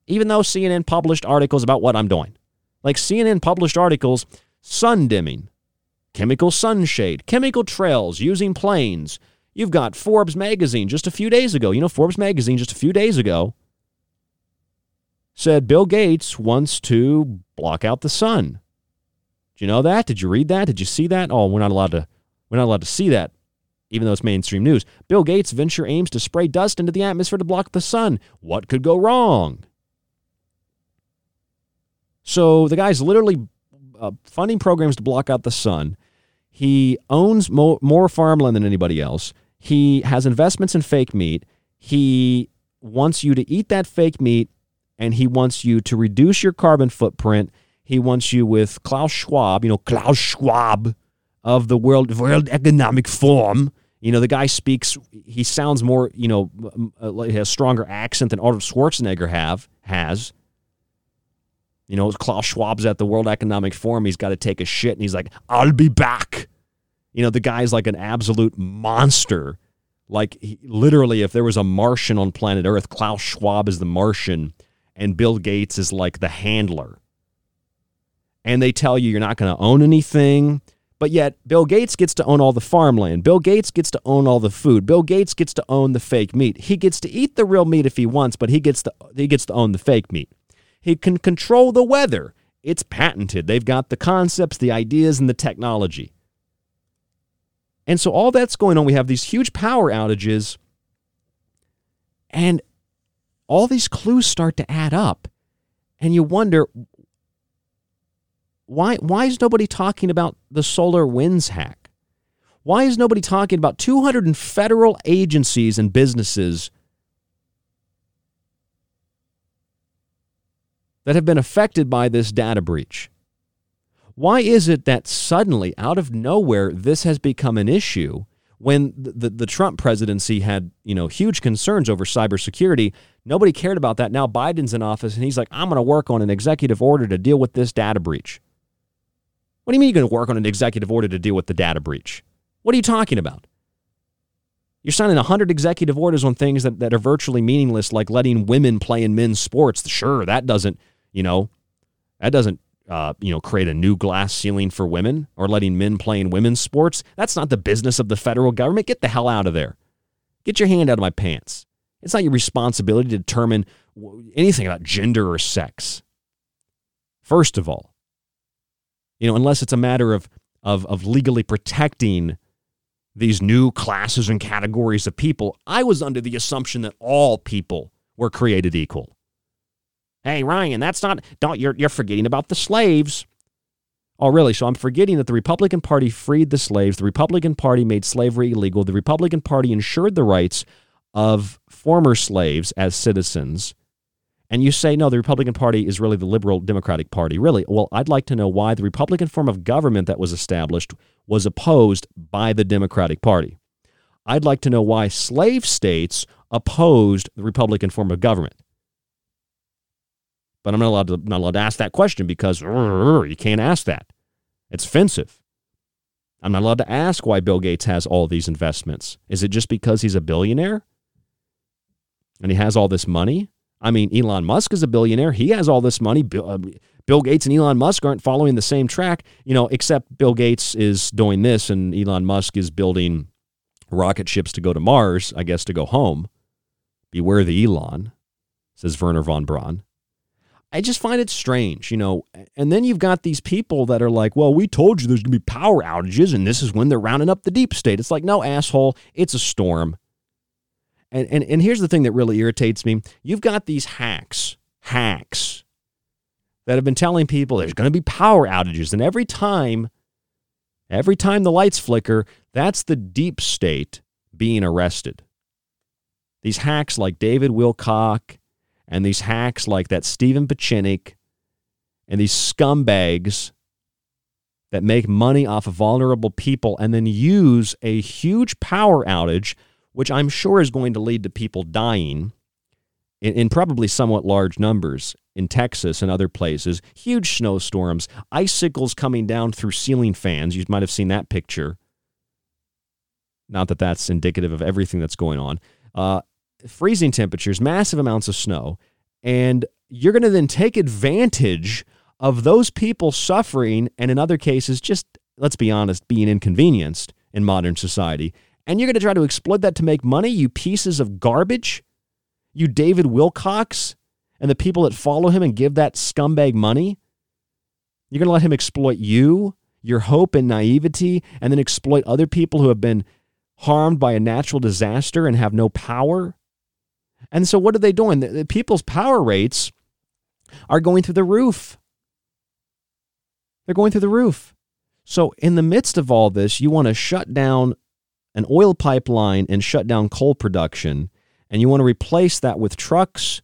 Even though CNN published articles about what I'm doing. Like CNN published articles, sun dimming, chemical sunshade, chemical trails using planes. You've got Forbes magazine just a few days ago. You know, Forbes magazine just a few days ago said Bill Gates wants to block out the sun. Did you know that? Did you read that? Did you see that? Oh, we're not allowed to we're not allowed to see that even though it's mainstream news. Bill Gates' venture aims to spray dust into the atmosphere to block the sun. What could go wrong? So the guy's literally uh, funding programs to block out the sun. He owns mo- more farmland than anybody else. He has investments in fake meat. He wants you to eat that fake meat and he wants you to reduce your carbon footprint. He wants you with Klaus Schwab, you know, Klaus Schwab of the World World Economic Forum. You know, the guy speaks. He sounds more, you know, uh, has a stronger accent than Arnold Schwarzenegger have has. You know, Klaus Schwab's at the World Economic Forum. He's got to take a shit, and he's like, "I'll be back." You know, the guy's like an absolute monster. Like he, literally, if there was a Martian on planet Earth, Klaus Schwab is the Martian, and Bill Gates is like the handler. And they tell you you're not going to own anything. But yet, Bill Gates gets to own all the farmland. Bill Gates gets to own all the food. Bill Gates gets to own the fake meat. He gets to eat the real meat if he wants, but he gets to he gets to own the fake meat. He can control the weather. It's patented. They've got the concepts, the ideas, and the technology. And so all that's going on. We have these huge power outages, and all these clues start to add up. And you wonder why why is nobody talking about the SolarWinds hack? Why is nobody talking about 200 federal agencies and businesses that have been affected by this data breach? Why is it that suddenly, out of nowhere, this has become an issue when the, the, Trump presidency had you know huge concerns over cybersecurity? Nobody cared about that. Now Biden's in office and he's like, I'm going to work on an executive order to deal with this data breach. What do you mean you're going to work on an executive order to deal with the data breach? What are you talking about? You're signing 100 executive orders on things that, that are virtually meaningless, like letting women play in men's sports. Sure, that doesn't, you know, that doesn't, uh, you know, create a new glass ceiling for women or letting men play in women's sports. That's not the business of the federal government. Get the hell out of there. Get your hand out of my pants. It's not your responsibility to determine anything about gender or sex. First of all, you know, unless it's a matter of, of, of legally protecting these new classes and categories of people, I was under the assumption that all people were created equal. Hey, Ryan, that's not, don't, you're, you're forgetting about the slaves. Oh, really? So I'm forgetting that the Republican Party freed the slaves. The Republican Party made slavery illegal. The Republican Party ensured the rights of former slaves as citizens and you say, no, the Republican Party is really the liberal Democratic Party. Really? Well, I'd like to know why the Republican form of government that was established was opposed by the Democratic Party. I'd like to know why slave states opposed the Republican form of government. But I'm not allowed to, not allowed to ask that question because you can't ask that. It's offensive. I'm not allowed to ask why Bill Gates has all these investments. Is it just because he's a billionaire? and he has all this money. I mean, Elon Musk is a billionaire. He has all this money. Bill, uh, Bill Gates and Elon Musk aren't following the same track, you know, except Bill Gates is doing this and Elon Musk is building rocket ships to go to Mars, I guess, to go home. Beware the Elon, says Wernher von Braun. I just find it strange, you know. And then you've got these people that are like, well, we told you there's going to be power outages, and this is when they're rounding up the deep state. It's like, no, asshole, it's a storm. And, and, and here's the thing that really irritates me you've got these hacks, hacks, that have been telling people there's going to be power outages. And every time, every time the lights flicker, that's the deep state being arrested. These hacks like David Wilcock and these hacks like that Stephen Pieczenik and these scumbags that make money off of vulnerable people and then use a huge power outage, which I'm sure is going to lead to people dying in, in probably somewhat large numbers in Texas and other places, huge snowstorms, icicles coming down through ceiling fans. You might have seen that picture. Not that that's indicative of everything that's going on. Uh, freezing temperatures, massive amounts of snow, and you're going to then take advantage of those people suffering and in other cases just let's be honest being inconvenienced in modern society. And you're going to try to exploit that to make money you pieces of garbage you david wilcox and the people that follow him and give that scumbag money. You're going to let him exploit you your hope and naivety and then exploit other people who have been harmed by a natural disaster and have no power and so what are they doing? The, the people's power rates are going through the roof. They're going through the roof. So in the midst of all this, you want to shut down an oil pipeline and shut down coal production, and you want to replace that with trucks,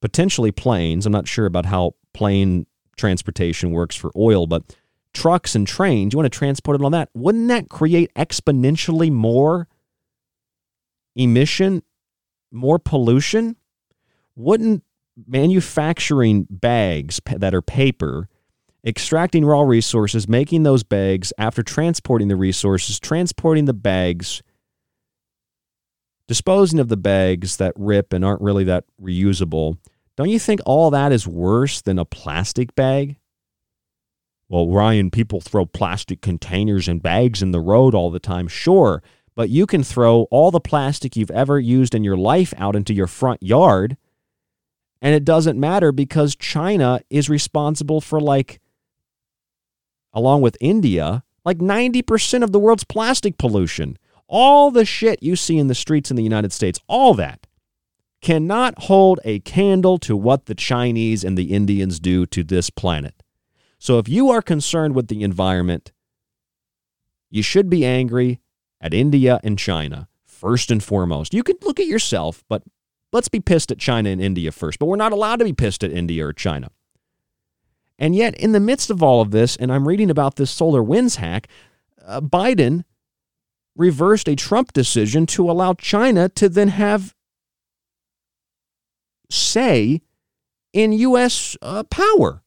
potentially planes. I'm not sure about how plane transportation works for oil, but trucks and trains, you want to transport it on that. Wouldn't that create exponentially more emission more pollution? Wouldn't manufacturing bags that are paper, extracting raw resources, making those bags after transporting the resources, transporting the bags, disposing of the bags that rip and aren't really that reusable, don't you think all that is worse than a plastic bag? Well, Ryan, people throw plastic containers and bags in the road all the time. Sure, but you can throw all the plastic you've ever used in your life out into your front yard. And it doesn't matter because China is responsible for, like, along with India, like 90% of the world's plastic pollution. All the shit you see in the streets in the United States, all that cannot hold a candle to what the Chinese and the Indians do to this planet. So if you are concerned with the environment, you should be angry at India and China first and foremost. You can look at yourself, but let's be pissed at China and India first. But we're not allowed to be pissed at India or China. And yet, in the midst of all of this, and I'm reading about this SolarWinds hack, uh, Biden reversed a Trump decision to allow China to then have say in U.S. Uh, power.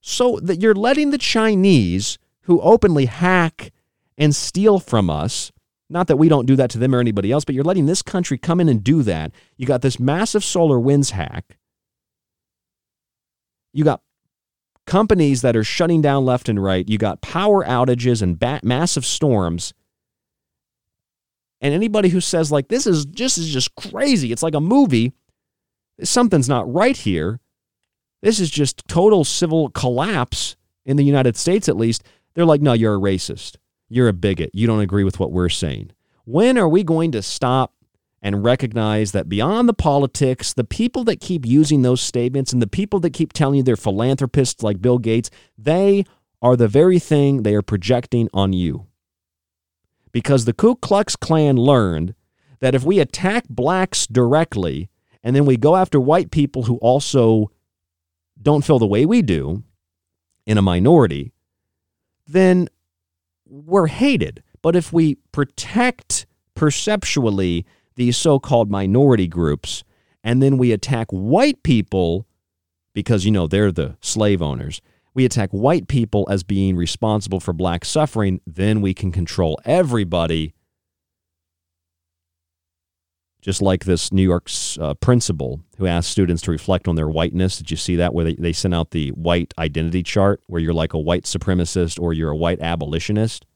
So that you're letting the Chinese, who openly hack and steal from us, not that we don't do that to them or anybody else, but you're letting this country come in and do that. You got this massive SolarWinds hack. You got companies that are shutting down left and right. You got power outages and bat- massive storms. And anybody who says like this is just is just crazy. It's like a movie. Something's not right here. This is just total civil collapse in the United States at least. They're like, "No, you're a racist." You're a bigot. You don't agree with what we're saying. When are we going to stop and recognize that beyond the politics, the people that keep using those statements and the people that keep telling you they're philanthropists like Bill Gates, they are the very thing they are projecting on you. Because the Ku Klux Klan learned that if we attack blacks directly and then we go after white people who also don't feel the way we do in a minority, then we're hated. But if we protect perceptually these so called minority groups and then we attack white people because, you know, they're the slave owners, we attack white people as being responsible for black suffering, then we can control everybody Just like this New York's uh, principal who asked students to reflect on their whiteness. Did you see that? Where they, they sent out the white identity chart, where you're like a white supremacist or you're a white abolitionist.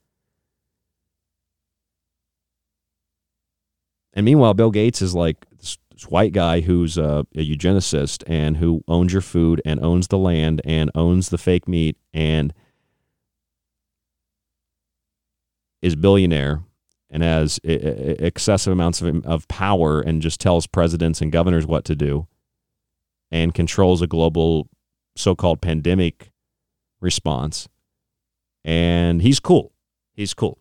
And meanwhile, Bill Gates is like this, this white guy who's a, a eugenicist and who owns your food and owns the land and owns the fake meat and is billionaire and has excessive amounts of, of power and just tells presidents and governors what to do and controls a global so-called pandemic response and he's cool. He's cool.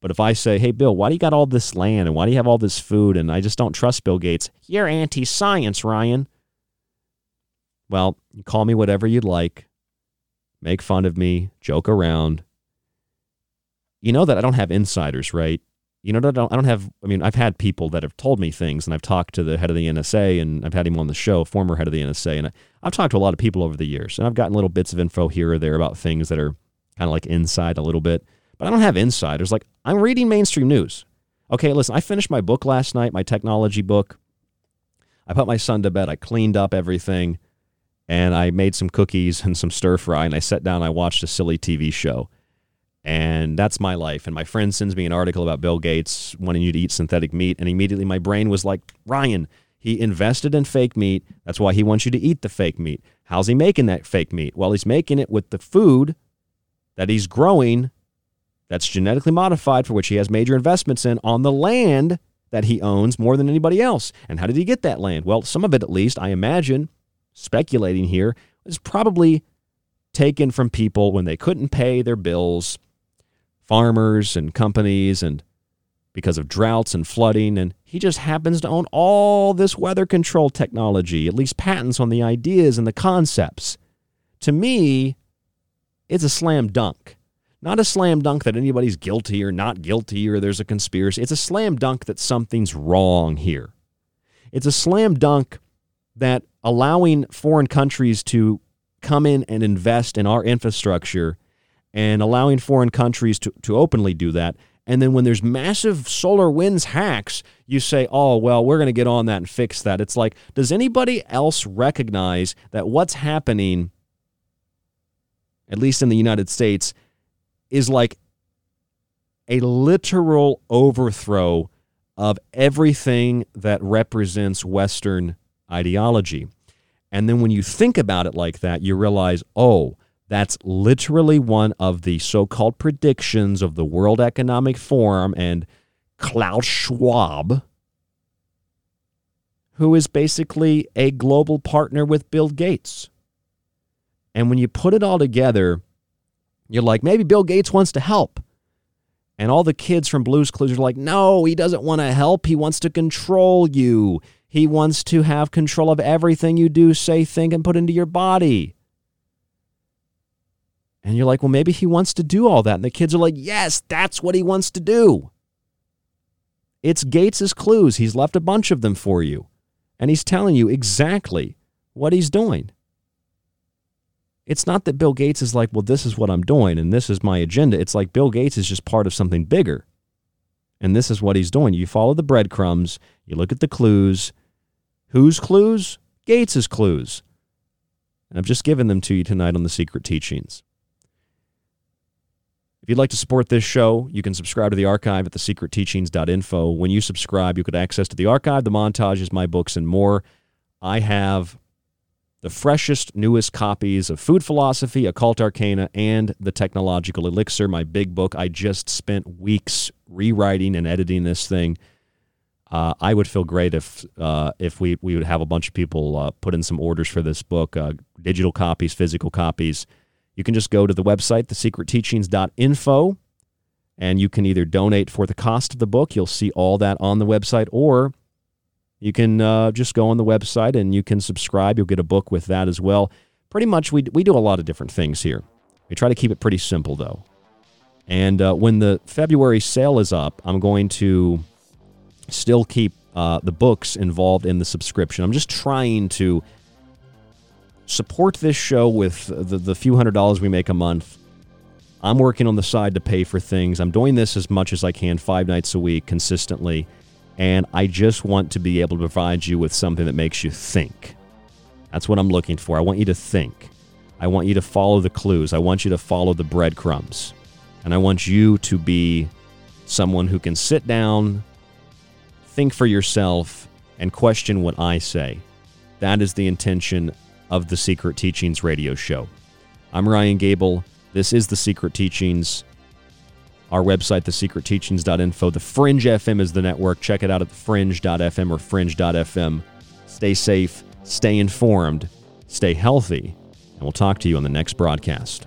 But if i say hey bill why do you got all this land and why do you have all this food and i just don't trust bill gates? You're anti-science ryan. Well you call me whatever you'd like. Make fun of me. Joke around. You know that i don't have insiders right you know, I don't, I don't have, I mean, I've had people that have told me things, and I've talked to the head of the NSA, and I've had him on the show, former head of the NSA, and I, I've talked to a lot of people over the years, and I've gotten little bits of info here or there about things that are kind of like inside a little bit, but I don't have insiders. Like, I'm reading mainstream news. Okay, listen, I finished my book last night, my technology book. I put my son to bed, I cleaned up everything, and I made some cookies and some stir fry, and I sat down, I watched a silly TV show and that's my life. And my friend sends me an article about Bill Gates wanting you to eat synthetic meat. And immediately my brain was like, Ryan, he invested in fake meat. That's why he wants you to eat the fake meat. How's he making that fake meat? Well, he's making it with the food that he's growing that's genetically modified, for which he has major investments in, on the land that he owns more than anybody else. And how did he get that land? Well, some of it, at least, I imagine, speculating here, is probably taken from people when they couldn't pay their bills farmers and companies and because of droughts and flooding. And he just happens to own all this weather control technology, at least patents on the ideas and the concepts. To me, it's a slam dunk. Not a slam dunk that anybody's guilty or not guilty or there's a conspiracy. It's a slam dunk that something's wrong here. It's a slam dunk that allowing foreign countries to come in and invest in our infrastructure and allowing foreign countries to, to openly do that. And then when there's massive SolarWinds hacks, you say, oh, well, we're going to get on that and fix that. It's like, does anybody else recognize that what's happening, at least in the United States, is like a literal overthrow of everything that represents Western ideology? And then when you think about it like that, you realize, oh, that's literally one of the so called predictions of the World Economic Forum and Klaus Schwab, who is basically a global partner with Bill Gates. And when you put it all together, you're like, maybe Bill Gates wants to help. And all the kids from Blues Clues are like, no, he doesn't want to help. He wants to control you. He wants to have control of everything you do, say, think, and put into your body. And you're like, well, maybe he wants to do all that. And the kids are like, yes, that's what he wants to do. It's Gates's clues. He's left a bunch of them for you. And he's telling you exactly what he's doing. It's not that Bill Gates is like, well, this is what I'm doing and this is my agenda. It's like Bill Gates is just part of something bigger. And this is what he's doing. You follow the breadcrumbs, you look at the clues. Whose clues? Gates's clues. And I've just given them to you tonight on the secret teachings. If you'd like to support this show, you can subscribe to the archive at thesecretteachings.info. When you subscribe, you get access to the archive, the montages, my books, and more. I have the freshest, newest copies of Food Philosophy, Occult Arcana, and The Technological Elixir, my big book. I just spent weeks rewriting and editing this thing. Uh, I would feel great if uh, if we, we would have a bunch of people uh, put in some orders for this book, uh, digital copies, physical copies. You can just go to the website, thesecretteachings.info, and you can either donate for the cost of the book. You'll see all that on the website, or you can uh, just go on the website and you can subscribe. You'll get a book with that as well. Pretty much, we, we do a lot of different things here. We try to keep it pretty simple, though. And uh, when the February sale is up, I'm going to still keep uh, the books involved in the subscription. I'm just trying to support this show with the, the few hundred dollars we make a month. I'm working on the side to pay for things. I'm doing this as much as I can, five nights a week, consistently. And I just want to be able to provide you with something that makes you think. That's what I'm looking for. I want you to think. I want you to follow the clues. I want you to follow the breadcrumbs. And I want you to be someone who can sit down, think for yourself, and question what I say. That is the intention of the Secret Teachings radio show. I'm Ryan Gable. This is the Secret Teachings. Our website, thesecretteachings.info. The Fringe FM is the network. Check it out at fringe.fm or fringe.fm. Stay safe, stay informed, stay healthy, and we'll talk to you on the next broadcast.